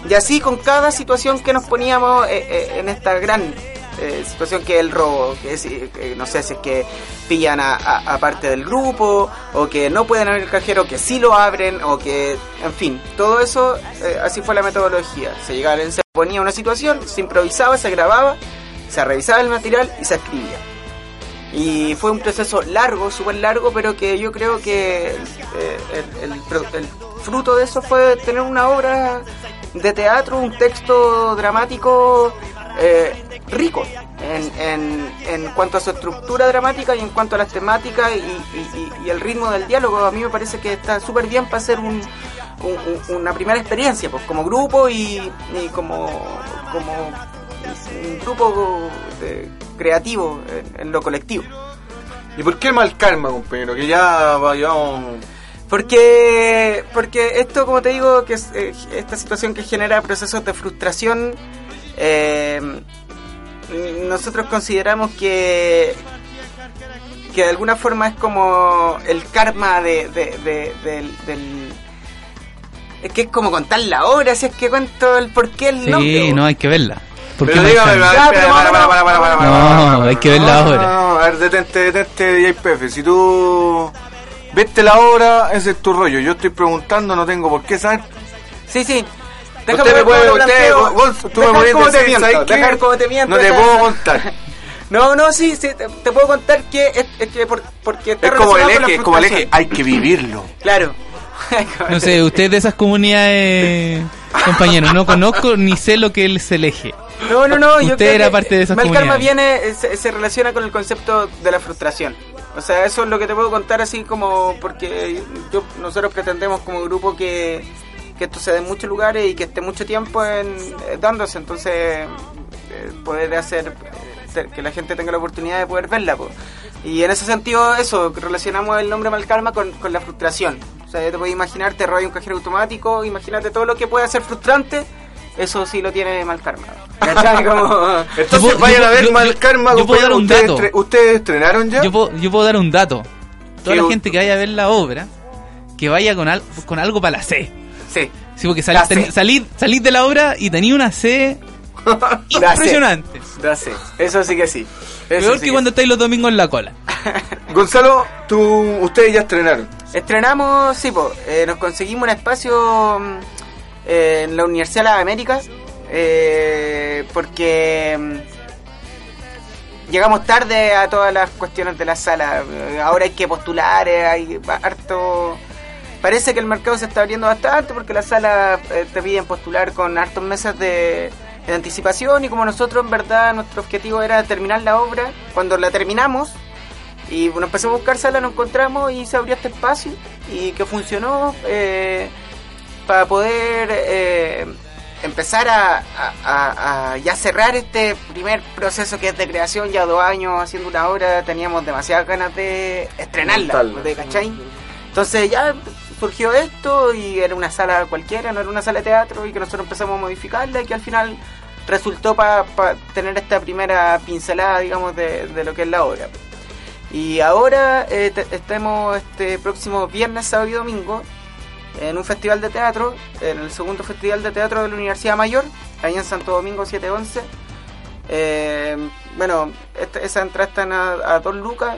[SPEAKER 12] Y así con cada situación que nos poníamos eh, en esta gran eh, situación que el robo, que es, eh, no sé si es que pillan a, parte del grupo, o que no pueden abrir el cajero, que sí lo abren, o que, en fin, todo eso, eh, así fue la metodología. Se llegaba, se ponía una situación, se improvisaba, se grababa, se revisaba el material y se escribía. Y fue un proceso largo, súper largo, pero que yo creo que eh, el fruto de eso fue tener una obra de teatro, un texto dramático eh, rico en, en, en cuanto a su estructura dramática y en cuanto a las temáticas y, y- y- y el ritmo del diálogo. A mí me parece que está súper bien para hacer un, un- un- una primera experiencia, pues como grupo y, y como, como un grupo de- creativo en, en lo colectivo.
[SPEAKER 5] ¿Y por qué mal karma, compañero? Que ya vayamos...
[SPEAKER 12] Porque, porque esto, como te digo, que es, eh, esta situación que genera procesos de frustración, eh, nosotros consideramos que que de alguna forma es como el karma de, de- de- del, del- es que es como contar la hora, si es que cuento el por qué el nombre.
[SPEAKER 6] Sí, no, hay que verla. ¿Por
[SPEAKER 5] Pero
[SPEAKER 6] qué
[SPEAKER 5] dígame,
[SPEAKER 6] Malcán?
[SPEAKER 5] a ver,
[SPEAKER 12] Ya,
[SPEAKER 5] espera,
[SPEAKER 12] pero
[SPEAKER 5] para, para,
[SPEAKER 12] vámonos.
[SPEAKER 5] para, para, para, para,
[SPEAKER 6] No, hay que
[SPEAKER 5] para.
[SPEAKER 6] verla
[SPEAKER 5] No,
[SPEAKER 6] ahora.
[SPEAKER 5] no, no, a ver, detente, detente, JPF. Si tú viste la obra, ese es tu rollo. Yo estoy preguntando, no tengo por qué saber.
[SPEAKER 12] Sí, sí.
[SPEAKER 5] Usted
[SPEAKER 12] Déjame
[SPEAKER 5] me puede, usted, vos, tú me
[SPEAKER 12] cómo te miento,
[SPEAKER 5] No te puedo contar.
[SPEAKER 12] No, no, sí, sí, te, te puedo contar que es, es que por- porque está
[SPEAKER 5] Es como el eje, es como el eje, hay que vivirlo.
[SPEAKER 12] Claro.
[SPEAKER 6] No sé, usted de esas comunidades compañero. No conozco ni sé lo que él se eje.
[SPEAKER 12] No, no, no. yo
[SPEAKER 6] Usted
[SPEAKER 12] creo
[SPEAKER 6] era
[SPEAKER 12] que
[SPEAKER 6] parte de esa
[SPEAKER 12] Mal
[SPEAKER 6] comunidad.
[SPEAKER 12] karma viene, se, se relaciona con el concepto de la frustración. O sea, eso es lo que te puedo contar así como porque yo nosotros pretendemos como grupo que, que esto se dé en muchos lugares y que esté mucho tiempo en, eh, dándose. Entonces, eh, poder hacer eh, que la gente tenga la oportunidad de poder verla. po. Y en ese sentido, eso, relacionamos el nombre Mal Karma con, con la frustración. O sea, ya te puedes imaginar, te roba un cajero automático, imagínate todo lo que puede ser frustrante, eso sí lo tiene Mal Karma.
[SPEAKER 5] Entonces
[SPEAKER 6] Yo puedo-
[SPEAKER 5] vayan
[SPEAKER 6] yo-
[SPEAKER 5] a ver
[SPEAKER 6] yo-
[SPEAKER 5] Mal Karma,
[SPEAKER 6] yo puedo dar
[SPEAKER 5] compañero.
[SPEAKER 6] un
[SPEAKER 5] ¿Ustedes,
[SPEAKER 6] dato.
[SPEAKER 5] estre- ¿Ustedes estrenaron ya?
[SPEAKER 6] Yo puedo, yo puedo dar un dato. Toda la gente que vaya a ver la obra, que vaya con, al- con algo para la C.
[SPEAKER 12] Sí.
[SPEAKER 6] Sí, porque sal-
[SPEAKER 12] La
[SPEAKER 6] ten-
[SPEAKER 12] C.
[SPEAKER 6] salid, salid de la obra y tenía una C impresionante.
[SPEAKER 12] Ya sé, eso sí que sí. Eso
[SPEAKER 6] Peor
[SPEAKER 12] sí
[SPEAKER 6] que cuando estáis los domingos en la cola.
[SPEAKER 5] Gonzalo, tú, ustedes ya estrenaron.
[SPEAKER 12] Estrenamos, sí, po, eh, nos conseguimos un espacio mm, eh, en la Universidad de las Américas eh, porque mm, llegamos tarde a todas las cuestiones de la sala. Ahora hay que postular, eh, hay harto... Parece que el mercado se está abriendo bastante porque las salas eh, te piden postular con hartos meses de, de anticipación y como nosotros en verdad nuestro objetivo era terminar la obra, cuando la terminamos y bueno, empezamos a buscar sala, nos encontramos y se abrió este espacio y que funcionó eh, para poder eh, empezar a, a- a- a ya cerrar este primer proceso que es de creación, ya dos años haciendo una obra, teníamos demasiadas ganas de estrenarla. ¿de cachai? Entonces ya surgió esto y era una sala cualquiera, no era una sala de teatro y que nosotros empezamos a modificarla y que al final resultó para tener esta primera pincelada, digamos, de, lo que es la obra. Y ahora eh, te- estamos este próximo viernes, sábado y domingo en un festival de teatro, en el segundo festival de teatro de la Universidad Mayor, ahí en Santo Domingo 711. Eh, bueno, esta- esa entrada está a, a dos lucas,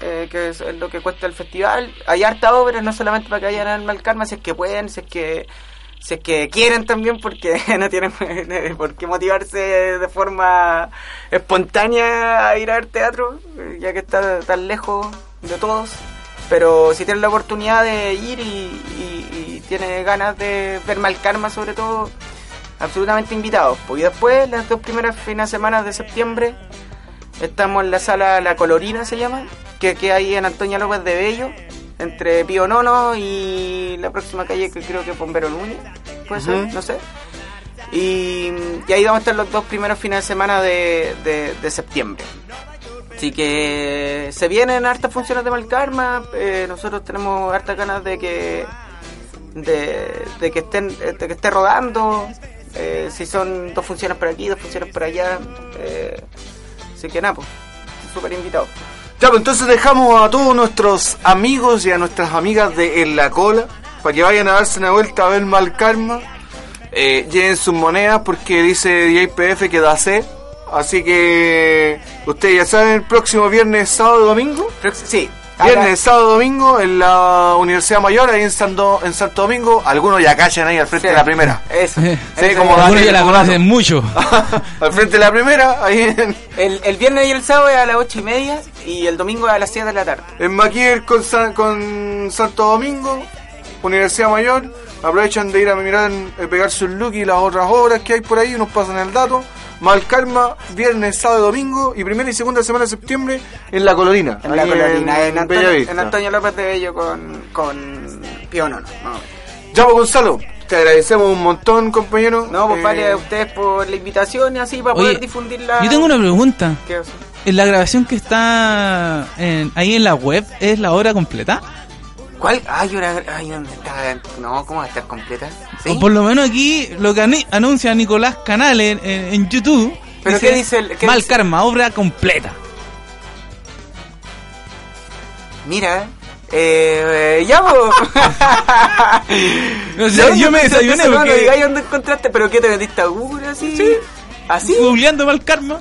[SPEAKER 12] eh, que es lo que cuesta el festival. Hay harta obra, no solamente para que vayan al Mal Karma, si es que pueden, si es que si es que quieren también, porque no tienen por qué motivarse de forma espontánea a ir a ver teatro, eh, ya que está tan lejos de todos. Pero si tienen la oportunidad de ir y, y, tienen ganas de ver Mal Karma sobre todo, absolutamente invitados. Pues, Y después, las dos primeras fines de semana de septiembre, estamos en la sala La Colorina, se llama, que queda ahí en Antonia López de Bello, entre Pío Nono y la próxima calle que creo que es Bombero Núñez, puede ser, no sé. Y, y ahí vamos a estar los dos primeros fines de semana de, de- de septiembre. Así que se vienen hartas funciones de Malkarma. eh, nosotros tenemos hartas ganas de que de, de que estén de que esté rodando. eh, si son dos funciones por aquí, dos funciones por allá. eh, así que nada, pues, súper invitado.
[SPEAKER 5] Ya, pues entonces dejamos a todos nuestros amigos y a nuestras amigas de En la Cola para que vayan a darse una vuelta a ver Mal Karma. Eh, lleven sus monedas porque dice JPF que da C. Así que ustedes ya saben, el próximo viernes, sábado, domingo.
[SPEAKER 12] Sí.
[SPEAKER 5] Viernes, sábado, domingo en la Universidad Mayor, ahí en Santo, en Santo Domingo. Algunos ya callan ahí al frente
[SPEAKER 12] Sí.
[SPEAKER 5] de la primera.
[SPEAKER 12] Eso.
[SPEAKER 5] Sí,
[SPEAKER 12] Eso
[SPEAKER 5] como
[SPEAKER 12] ya.
[SPEAKER 6] Algunos ya la conocen mucho.
[SPEAKER 5] al frente de la primera, ahí en,
[SPEAKER 12] El, el viernes y el sábado es a las ocho y media y el domingo es a las 7 de la tarde.
[SPEAKER 5] en Maquier con, San- con Santo Domingo, Universidad Mayor. Aprovechan de ir a mirar, eh, pegarse un look y las otras obras que hay por ahí, nos pasan el dato. Mal Karma, viernes, sábado, domingo y primera y segunda semana de septiembre en La Colorina.
[SPEAKER 12] En la colorina, en, Antonio,
[SPEAKER 5] Bellavista.
[SPEAKER 12] en Antonio López de Bello con, con Pío Nono. más o menos.
[SPEAKER 5] Ya, pues, Gonzalo, te agradecemos un montón, compañero.
[SPEAKER 12] No, pues
[SPEAKER 5] Eh,
[SPEAKER 12] vale a ustedes por la invitación y así para
[SPEAKER 6] Oye,
[SPEAKER 12] poder difundirla.
[SPEAKER 6] Yo tengo una pregunta.
[SPEAKER 12] ¿Qué cosa?
[SPEAKER 6] ¿En la grabación que está en- ahí en la web es la hora completa?
[SPEAKER 12] ¿Cuál? Ay, una, ay, ¿dónde está? No, ¿cómo va a estar completa? ¿Sí?
[SPEAKER 6] O por lo menos aquí lo que anuncia Nicolás Canal en, en- en YouTube.
[SPEAKER 12] ¿Pero qué dice el- qué
[SPEAKER 6] Mal
[SPEAKER 12] dice?
[SPEAKER 6] Karma, obra completa.
[SPEAKER 12] Mira, eh, eh, ya.
[SPEAKER 6] No sé, yo me desayuné
[SPEAKER 12] porque... digáis dónde encontraste, pero ¿qué te metiste a Google así? Sí. ¿Así?
[SPEAKER 6] Googleando Mal Karma.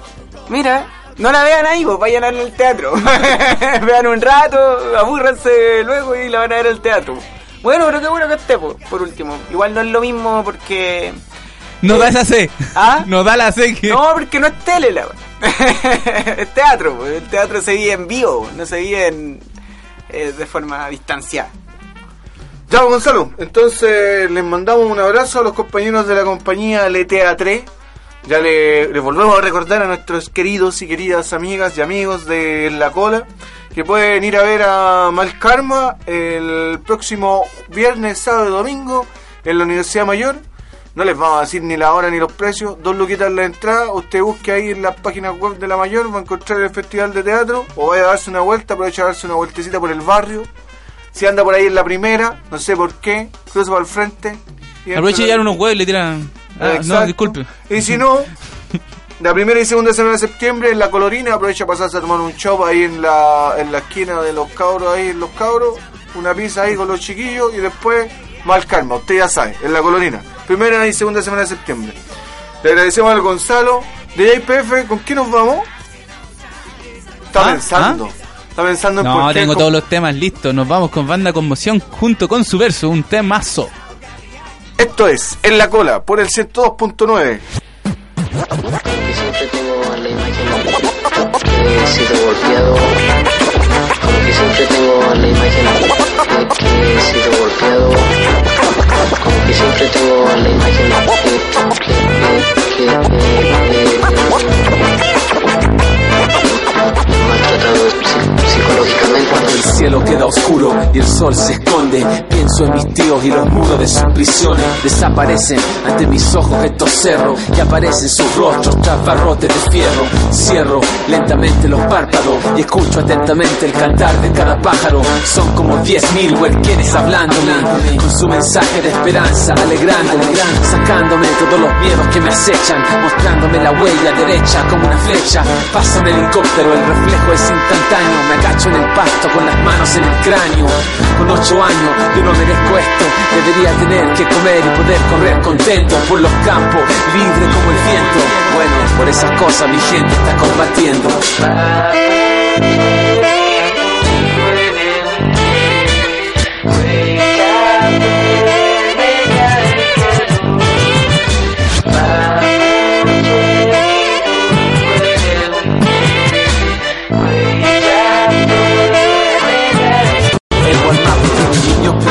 [SPEAKER 12] Mira, no la vean ahí, pues vayan al teatro. vean un rato, abúrranse luego y la van a ver al teatro. Bueno, pero qué bueno que esté, po, por último. Igual no es lo mismo porque...
[SPEAKER 6] No
[SPEAKER 12] Eh,
[SPEAKER 6] da esa C.
[SPEAKER 12] ¿Ah?
[SPEAKER 6] No da la C que.
[SPEAKER 12] No, porque no es tele, la Es teatro, pues. el teatro se vive en vivo, no se vive en, eh, de forma distanciada.
[SPEAKER 5] Ya, Gonzalo, entonces les mandamos un abrazo a los compañeros de la compañía LTA3. Ya le, le volvemos a recordar a nuestros queridos y queridas amigas y amigos de La Cola que pueden ir a ver a Malkarma el próximo viernes, sábado y domingo en la Universidad Mayor. No les vamos a decir ni la hora ni los precios. Dos luquitas la entrada. Usted busque ahí en la página web de la Mayor. Va a encontrar el festival de teatro. O vaya a darse una vuelta. Aprovecha a darse una vueltecita por el barrio. Si anda por ahí en la primera, no sé por qué, cruza para el frente. y
[SPEAKER 6] Aprovecha y unos huevos y le tiran. Ah, no, disculpe.
[SPEAKER 5] Y si no, la primera y segunda semana de septiembre en la Colorina, aprovecha a pasarse a tomar un chop ahí en la, en la esquina de los cabros, ahí en los cabros, una pizza ahí con los chiquillos y después mal calma, usted ya sabe, en la Colorina. Primera y segunda semana de septiembre. Le agradecemos al Gonzalo de IPF, ¿con quién nos vamos? Está
[SPEAKER 6] ¿Ah?
[SPEAKER 5] pensando. Está pensando en
[SPEAKER 6] No,
[SPEAKER 5] qué
[SPEAKER 6] tengo todos los temas listos. Nos vamos con Banda Conmoción junto con su verso, un temazo.
[SPEAKER 5] Esto es En la Cola, por el 102.9.
[SPEAKER 13] que siempre tengo la
[SPEAKER 14] Cuando el cielo queda oscuro y el sol se esconde, pienso en mis tíos y los muros de sus prisiones. Desaparecen ante mis ojos estos cerros y aparecen sus rostros tras barrotes de fierro. Cierro lentamente los párpados y escucho atentamente el cantar de cada pájaro. Son como diez mil huerquenes hablándome con su mensaje de esperanza, alegrándome, sacándome todos los miedos que me acechan, mostrándome la huella derecha como una flecha. Pasa un helicóptero, el reflejo es instantáneo. Me agacho en el pasto con las manos en el cráneo. Con ocho años yo no merezco esto. Debería tener que comer y poder correr contento por los campos, libre como el viento. Bueno, por esas cosas mi gente está combatiendo.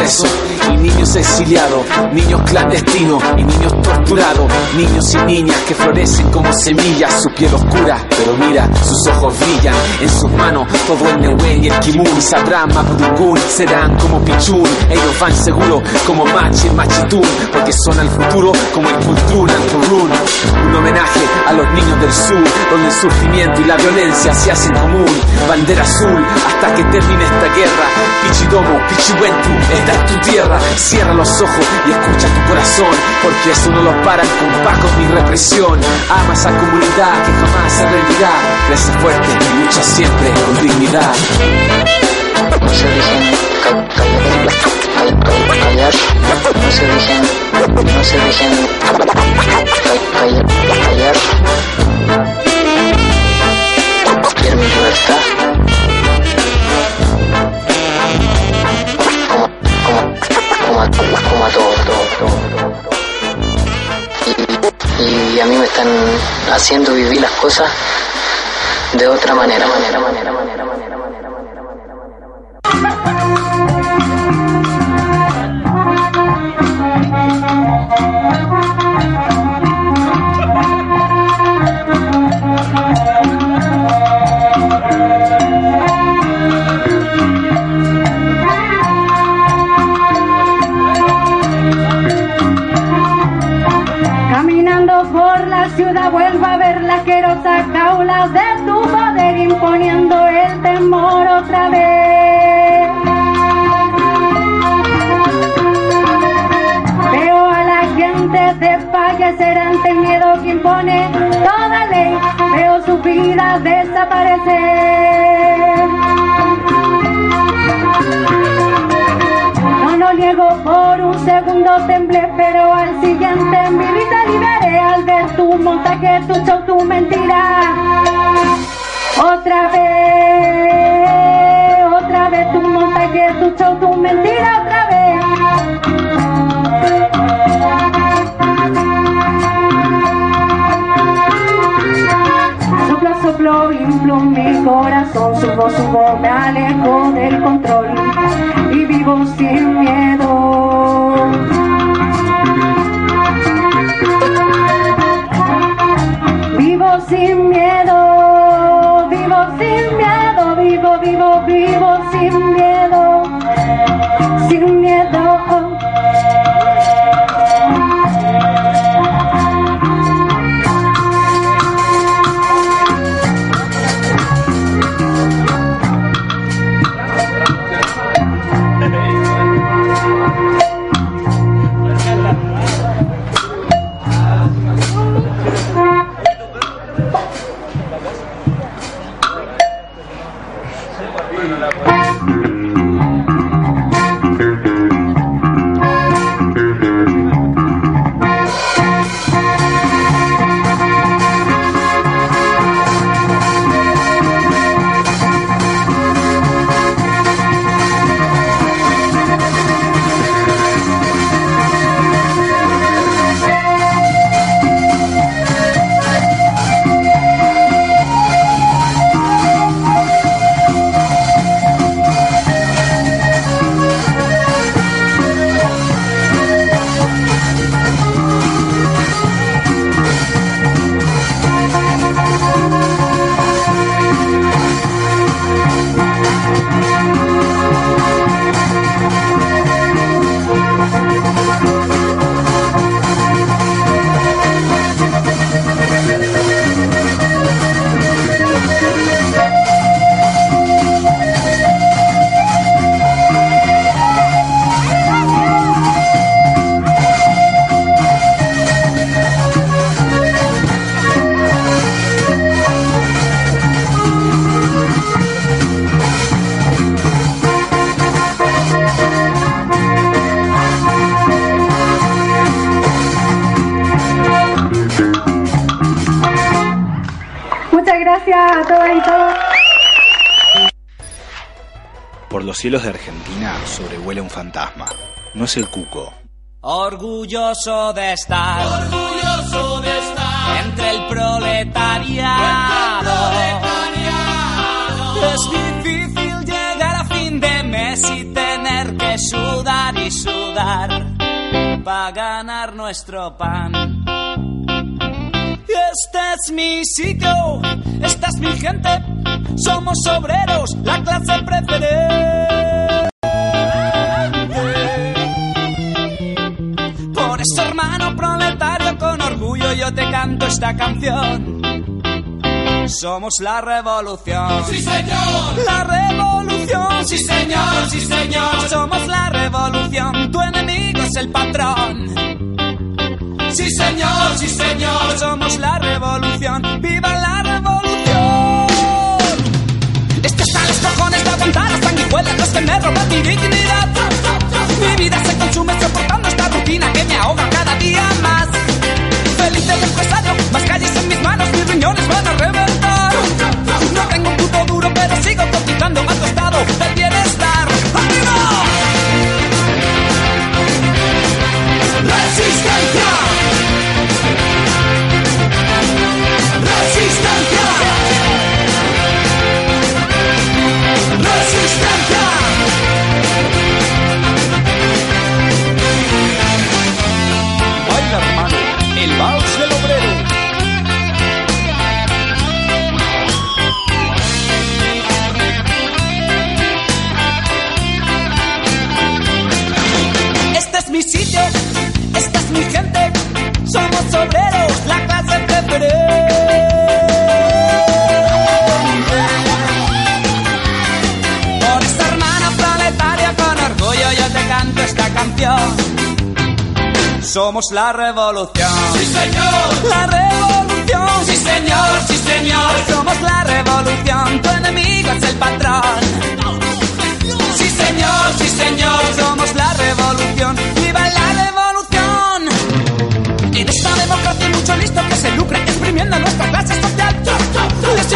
[SPEAKER 14] Tiene exiliados, niños clandestinos y niños torturados, niños y niñas que florecen como semillas, su piel oscura, pero mira, sus ojos brillan, en sus manos todo el Nehuen y el Kimun, sabrán Mapudungun, serán como Pichun, ellos van seguro como Machi Machitún, porque son al futuro como el Kultun al un homenaje a los niños del sur, donde el sufrimiento y la violencia se hacen común, bandera azul hasta que termine esta guerra, Pichidomo, Pichihuentu, esta es tu tierra, los ojos y escucha tu corazón, porque eso no lo paran con pacos ni represión, ama esa comunidad que jamás se rendirá, crece fuerte y lucha siempre con dignidad.
[SPEAKER 13] No se dejen ca- callar, ca- ca- callar, no se dejen, no se dejen ca- callar, callar. Quiero mi libertad. Como, como a, como a todos, todos, todos, todos. Y, y a mí me están haciendo vivir las cosas de otra manera, manera, manera, manera.
[SPEAKER 15] Montaje, tu show, tu mentira. Otra vez, otra vez tu montaje, tu show, tu mentira, otra vez. Soplo, soplo, inflo mi corazón, subo, subo, me alejo del control y vivo sin miedo. Sin miedo,
[SPEAKER 16] cielos de Argentina sobrevuela un fantasma. No es el cuco.
[SPEAKER 17] Orgulloso de estar, orgulloso de estar entre el proletariado. Es difícil llegar a fin de mes y tener que sudar y sudar para ganar nuestro pan. Este es mi sitio, esta es mi gente, somos obreros, la clase preferente. Yo te canto esta canción. Somos la revolución.
[SPEAKER 8] Sí, señor.
[SPEAKER 17] La revolución.
[SPEAKER 8] Sí, señor, sí, señor.
[SPEAKER 17] Somos la revolución. Tu enemigo es el patrón.
[SPEAKER 8] Sí, señor, sí, señor.
[SPEAKER 17] Somos la revolución. ¡Viva la revolución! Es que los cojones de aguantar las sanguijuelas los que me roban mi dignidad. Mi vida se consume soportando esta rutina que me ahoga empresario, más calles en mis manos, mis riñones van a reventar. No tengo un puto duro, pero sigo cotizando a tu estado del. Mi sitio, esta es mi gente, somos obreros, la clase preferente. Por esta hermana planetaria con orgullo yo te canto esta canción. Somos la revolución.
[SPEAKER 8] Sí, señor.
[SPEAKER 17] La revolución.
[SPEAKER 8] Sí, señor, sí, señor.
[SPEAKER 17] Somos la revolución. Tu enemigo es el patrón.
[SPEAKER 8] Señor.
[SPEAKER 17] Somos la revolución. ¡Viva la revolución! En esta democracia mucho listo que se lucra exprimiendo nuestra clase social. Les importa cuatro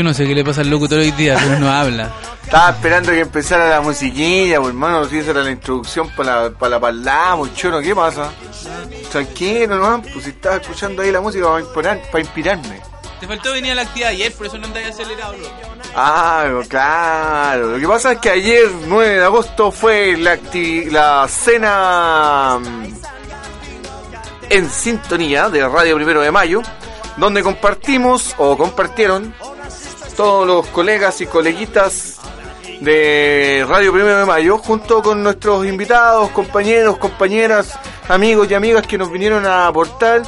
[SPEAKER 6] Yo no sé qué le pasa al locutor hoy día, pero no habla.
[SPEAKER 5] Estaba esperando que empezara la musiquilla, pues, hermano, si esa era la introducción para la, para la palabra, muchono, ¿qué pasa? Tranquilo, ¿no? Pues si estaba escuchando ahí la música para, inspirar- para inspirarme.
[SPEAKER 6] Te faltó venir a la actividad ayer, por eso no andáis acelerado, loco.
[SPEAKER 5] Ah, claro. Lo que pasa es que ayer, 9 de agosto, fue la, la cena mm, en sintonía de Radio Primero de Mayo, donde compartimos o compartieron todos los colegas y coleguitas de Radio Primero de Mayo, junto con nuestros invitados, compañeros, compañeras, amigos y amigas que nos vinieron a aportar,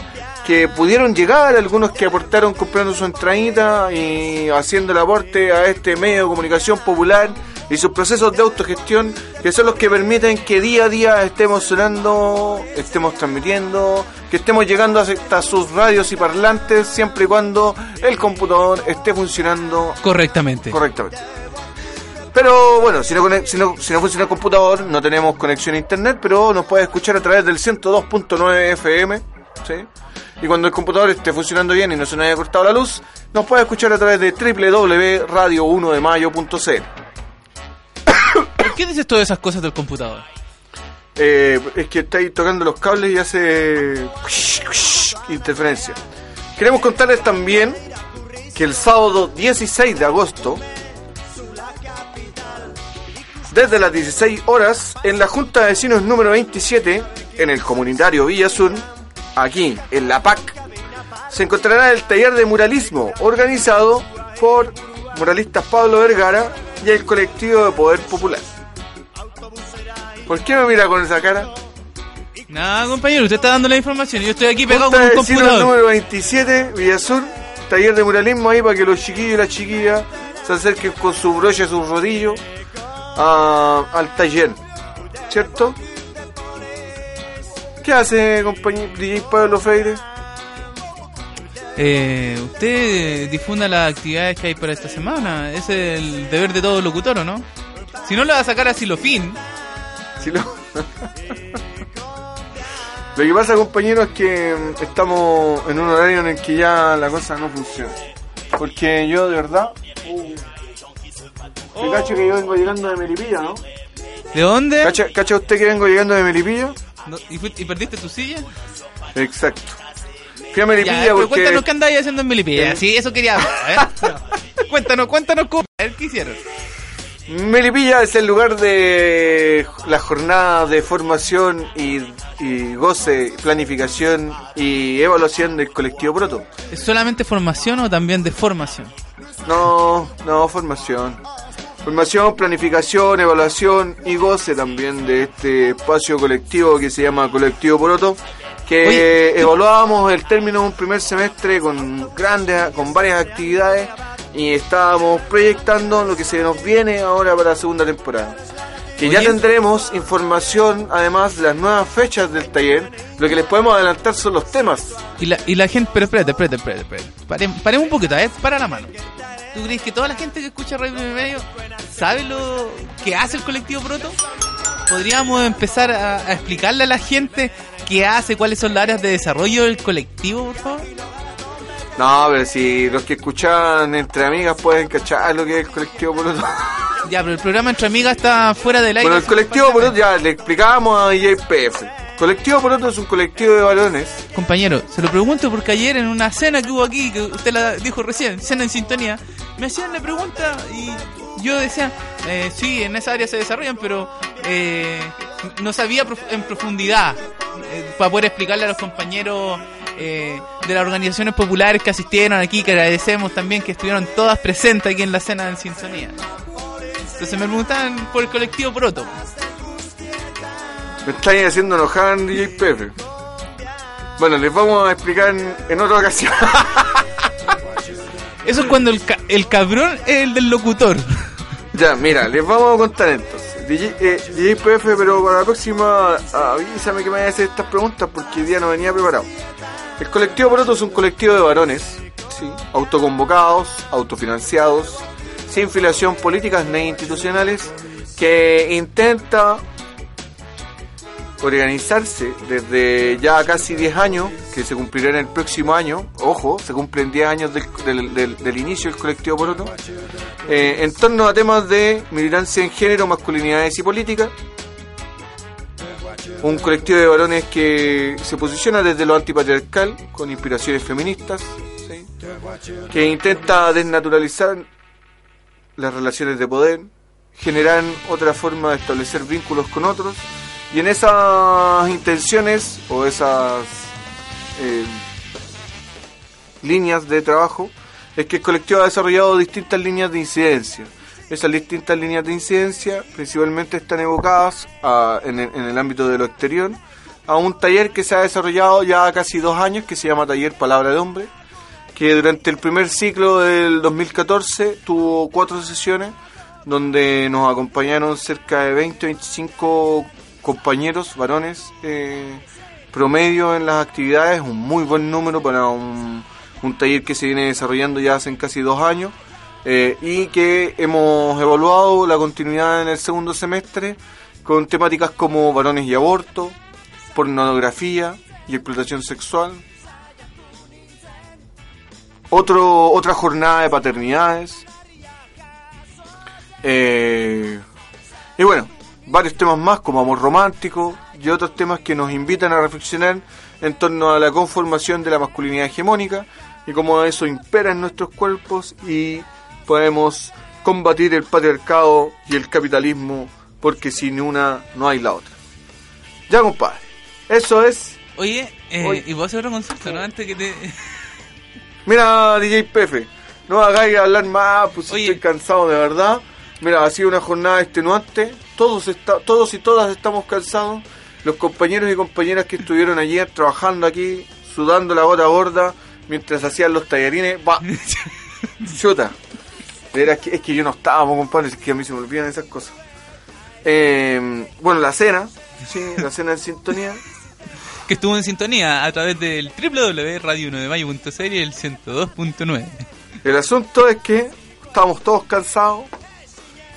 [SPEAKER 5] que pudieron llegar, algunos que aportaron comprando su entradita y haciendo el aporte a este medio de comunicación popular y sus procesos de autogestión, que son los que permiten que día a día estemos sonando, estemos transmitiendo, que estemos llegando hasta sus radios y parlantes, siempre y cuando el computador esté funcionando
[SPEAKER 6] Correctamente.
[SPEAKER 5] correctamente. Pero bueno, si no, cone- si, no, si no funciona el computador, no tenemos conexión a internet, pero nos puede escuchar a través del 102.9 FM. ¿sí? Y cuando el computador esté funcionando bien y no se nos haya cortado la luz, nos puede escuchar a través de www.radio1demayo.cl.
[SPEAKER 6] ¿Por qué dices todas esas cosas del computador?
[SPEAKER 5] Eh, es que estáis tocando los cables y hace interferencia. Queremos contarles también que el sábado 16 de agosto, desde las 16 horas, en la Junta de Vecinos número 27, en el comunitario Villa Sur, aquí en La PAC, se encontrará el taller de muralismo organizado por muralistas Pablo Vergara y el colectivo de Poder Popular. ¿Por qué me mira con esa cara?
[SPEAKER 6] Nada, compañero, usted está dando la información y yo estoy aquí pegado con un computador.
[SPEAKER 5] número 27, Villasur, taller de muralismo ahí para que los chiquillos y las chiquillas se acerquen con su brocha, su rodillo a- al taller. ¿Cierto? ¿Qué hace, compañero DJ Pablo Freire?
[SPEAKER 6] Eh, usted difunda las actividades que hay para esta semana. Es el deber de todo locutor, ¿o no? Si no, le va a sacar así lo fin.
[SPEAKER 5] Si lo... Lo que pasa, compañero, es que mm, estamos en un horario en el que ya la cosa no funciona. Porque yo, de verdad... Uh, ¿te cacha que yo vengo llegando de Melipilla, ¿no?
[SPEAKER 6] ¿De dónde?
[SPEAKER 5] ¿Cacha, cacha usted que vengo llegando de Melipilla?
[SPEAKER 6] No, ¿y, fuiste- y perdiste tu silla?
[SPEAKER 5] Exacto. Fui a
[SPEAKER 6] Ya,
[SPEAKER 5] Melipilla
[SPEAKER 6] pero
[SPEAKER 5] porque...
[SPEAKER 6] cuéntanos qué andáis haciendo en Melipilla.
[SPEAKER 5] En-
[SPEAKER 6] Sí, eso quería ver. Ver. cuéntanos, cuéntanos qué hicieron.
[SPEAKER 5] Melipilla es el lugar de la jornada de formación y, y goce, planificación y evaluación del colectivo Proto.
[SPEAKER 6] ¿Es solamente formación o también de formación?
[SPEAKER 5] No, no, formación. Formación, planificación, evaluación y goce también de este espacio colectivo que se llama Colectivo Poroto, que
[SPEAKER 6] Oye,
[SPEAKER 5] evaluábamos el término de un primer semestre con grandes, con varias actividades y estábamos proyectando lo que se nos viene ahora para la segunda temporada. Que ya tendremos información, además de las nuevas fechas del taller. Lo que les podemos adelantar son los temas.
[SPEAKER 6] Y la, y la gente, pero espérate, espérate, espérate, espérate. Paremos, paremos un poquito, ver, para la mano. ¿Tú crees que toda la gente que escucha Radio Primer Medio sabe lo que hace el colectivo Proto? ¿Podríamos empezar a, a explicarle a la gente qué hace, cuáles son las áreas de desarrollo del colectivo, por favor?
[SPEAKER 5] No, pero si los que escuchan entre amigas pueden cachar lo que es el colectivo Poroto.
[SPEAKER 6] Ya, pero el programa Entre Amigas está fuera del aire.
[SPEAKER 5] Bueno, el colectivo Poroto ya le explicábamos a IJPF. Colectivo Poroto es un colectivo de varones.
[SPEAKER 6] Compañero, se lo pregunto porque ayer en una cena que hubo aquí, que usted la dijo recién, cena en sintonía, me hacían la pregunta y yo decía, eh, sí, en esa área se desarrollan, pero eh, no sabía prof- en profundidad eh, para poder explicarle a los compañeros eh, de las organizaciones populares que asistieron aquí, que agradecemos también que estuvieron todas presentes aquí en la cena en sintonía. Entonces me preguntaban por el colectivo Proto.
[SPEAKER 5] Me están haciendo enojar en DJPF. Bueno, les vamos a explicar en, en otra ocasión.
[SPEAKER 6] Eso es cuando el, ca- el cabrón es el del locutor.
[SPEAKER 5] ya, mira, les vamos a contar entonces. DJ, eh, DJPF, pero para la próxima avísame que me vaya a hacer estas preguntas porque hoy día no venía preparado. El colectivo Poroto es un colectivo de varones, ¿sí? autoconvocados, autofinanciados, sin filiación políticas ni institucionales, que intenta organizarse desde ya casi 10 años, que se cumplirán el próximo año, ojo, se cumplen 10 años del, del- del- del inicio del colectivo Poroto, eh, en torno a temas de militancia en género, masculinidades y política. Un colectivo de varones que se posiciona desde lo antipatriarcal, con inspiraciones feministas, que intenta desnaturalizar las relaciones de poder, generar otra forma de establecer vínculos con otros, y en esas intenciones o esas eh, líneas de trabajo es que el colectivo ha desarrollado distintas líneas de incidencia. Esas distintas líneas de incidencia principalmente están evocadas a- en, el, ámbito de lo exterior a un taller que se ha desarrollado ya casi dos años que se llama Taller Palabra de Hombre, que durante el primer ciclo del 2014 tuvo cuatro sesiones donde nos acompañaron cerca de 20-25 compañeros varones eh, promedio en las actividades, un muy buen número para un taller que se viene desarrollando ya hace casi dos años eh, y que hemos evaluado la continuidad en el segundo semestre con temáticas como varones y aborto, pornografía y explotación sexual, otro, otra jornada de paternidades. Eh, y bueno, varios temas más como amor romántico y otros temas que nos invitan a reflexionar en torno a la conformación de la masculinidad hegemónica y cómo eso impera en nuestros cuerpos y podemos combatir el patriarcado y el capitalismo porque sin una no hay la otra. Ya compadre, eso es...
[SPEAKER 6] Oye, eh,
[SPEAKER 5] Oye.
[SPEAKER 6] y vos hacer otra consulta, ¿no? Antes que te...
[SPEAKER 5] Mira, DJ Pefe, no hagáis hablar más, pues estoy cansado de verdad. Mira, ha sido una jornada extenuante. Todos, está, todos y todas estamos cansados. Los compañeros y compañeras que estuvieron ayer trabajando aquí, sudando la gota gorda, mientras hacían los tallarines. Va. Chuta. Veras que- es que yo no estaba, compadre, es que a mí se me olvidan esas cosas. Eh, bueno, la cena, sí, la cena en sintonía.
[SPEAKER 6] que estuvo en sintonía a través del www.radio1demayo.cl y el 102.9.
[SPEAKER 5] El asunto es que estamos todos cansados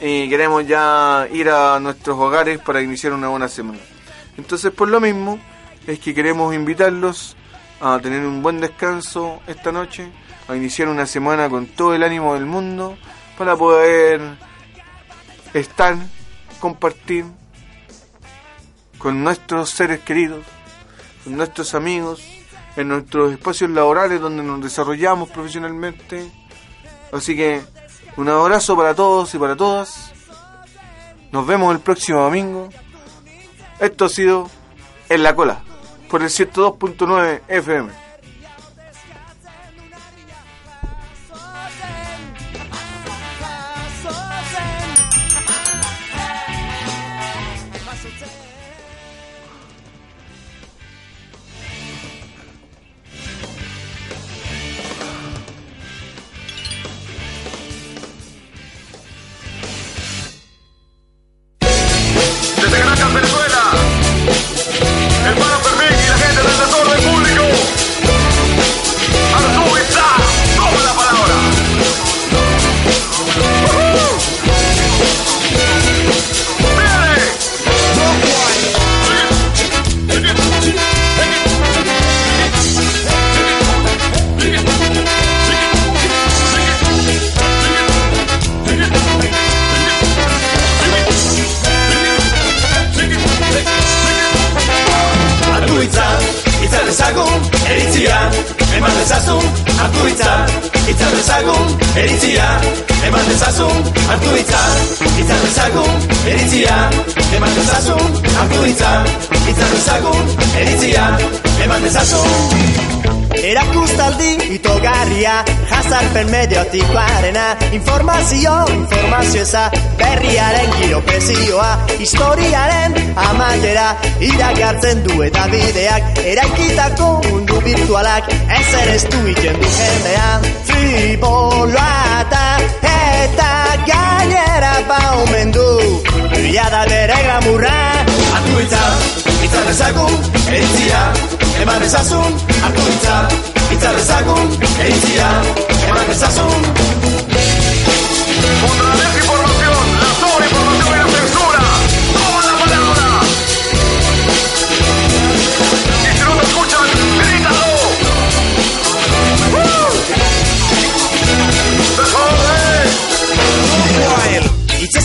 [SPEAKER 5] y queremos ya ir a nuestros hogares para iniciar una buena semana. Entonces, por lo mismo, es que queremos invitarlos a tener un buen descanso esta noche, a iniciar una semana con todo el ánimo del mundo para poder estar, compartir con nuestros seres queridos, con nuestros amigos, en nuestros espacios laborales donde nos desarrollamos profesionalmente. Así que un abrazo para todos y para todas. Nos vemos el próximo domingo. Esto ha sido En la Cola, por el 102.9 FM.
[SPEAKER 18] Eritzia Eman dezazun, hartu hitza, hitza dezagun, eritzia Eman dezazun, hartu hitza, hitza dezagun, eritzia Eman dezazun
[SPEAKER 19] Erakustaldi itogarria Jazarpen mediotikoarena Informazio, informazio eza Berriaren giro presioa Historiaren amaiera Iragartzen du eta bideak Eraikitako mundu virtualak Ezer ez du ikendu jendea Friboloa eta Eta gainera baumen du. Ia da bere gramurra.
[SPEAKER 18] Hartu hitza, hitza dezagun, eritzia Eman ezazun, hartu itza
[SPEAKER 5] Itzar ezagun, eitzia Eman ezazun Onda,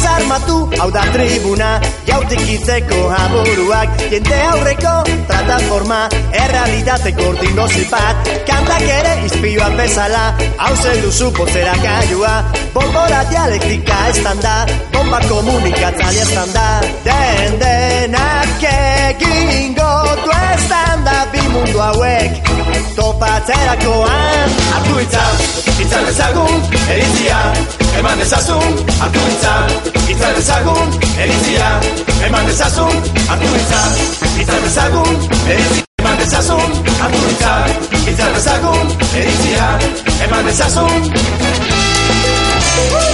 [SPEAKER 19] Itzez armatu, hau da tribuna Jautik itzeko aburuak. Jende aurreko plataforma Errealitate gordingo zipat Kantak ere izpioan bezala Hau duzu pozera gaiua. Bolbora dialektika estan da Bomba komunikatzaile estan da. Den denak egingo du estan Bi mundu hauek topatzerakoan
[SPEAKER 18] Artu itza, itza dezagun, eritzia, eman dezazun Artu itza, itza dezagun, eritzia, eman dezazun Artu itza, itza dezagun, eritzia Eman dezazun, hartu itza, itza dezagun, eritzia, eman dezazun.
[SPEAKER 20] Uh!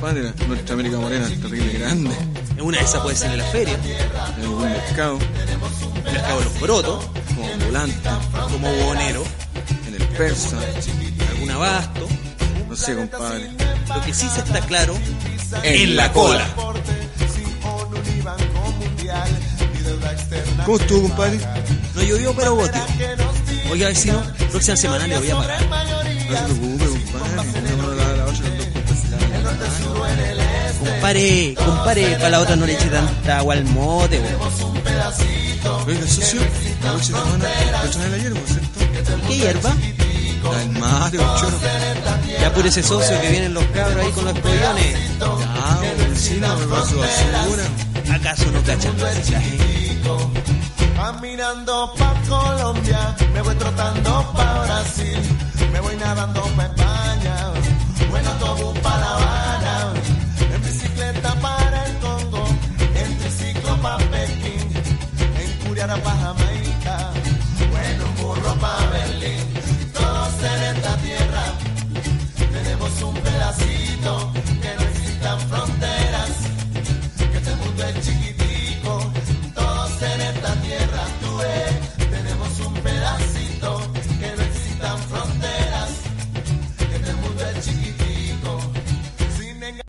[SPEAKER 20] Compadre, nuestra América Morena es terrible grande.
[SPEAKER 1] En una de esas puede ser en la feria,
[SPEAKER 20] En algún mercado,
[SPEAKER 1] el mercado de los brotos,
[SPEAKER 20] como ambulante,
[SPEAKER 1] como bonero,
[SPEAKER 20] en el persa.
[SPEAKER 1] algún abasto.
[SPEAKER 20] No sé, compadre.
[SPEAKER 1] Lo que sí se está claro,
[SPEAKER 20] En la cola. ¿Cómo estuvo, compadre?
[SPEAKER 1] no llovió pero goteó. Oiga, vecino, próxima semana le voy a.
[SPEAKER 20] No se
[SPEAKER 1] Compare, compare, para la otra no le eche tanta agua al mote, weón.
[SPEAKER 20] Oiga, socio, la semana le trae la hierba, ¿cierto?
[SPEAKER 1] ¿Qué hierba?
[SPEAKER 20] La del el choro.
[SPEAKER 1] Ya por ese socio que vienen los cabros ahí con los pollones.
[SPEAKER 20] Ya, vecino, me va su basura.
[SPEAKER 1] ¿Acaso no cachan?
[SPEAKER 8] Caminando pa' Colombia, me voy trotando pa' Brasil, me voy nadando pa' España, buen autobús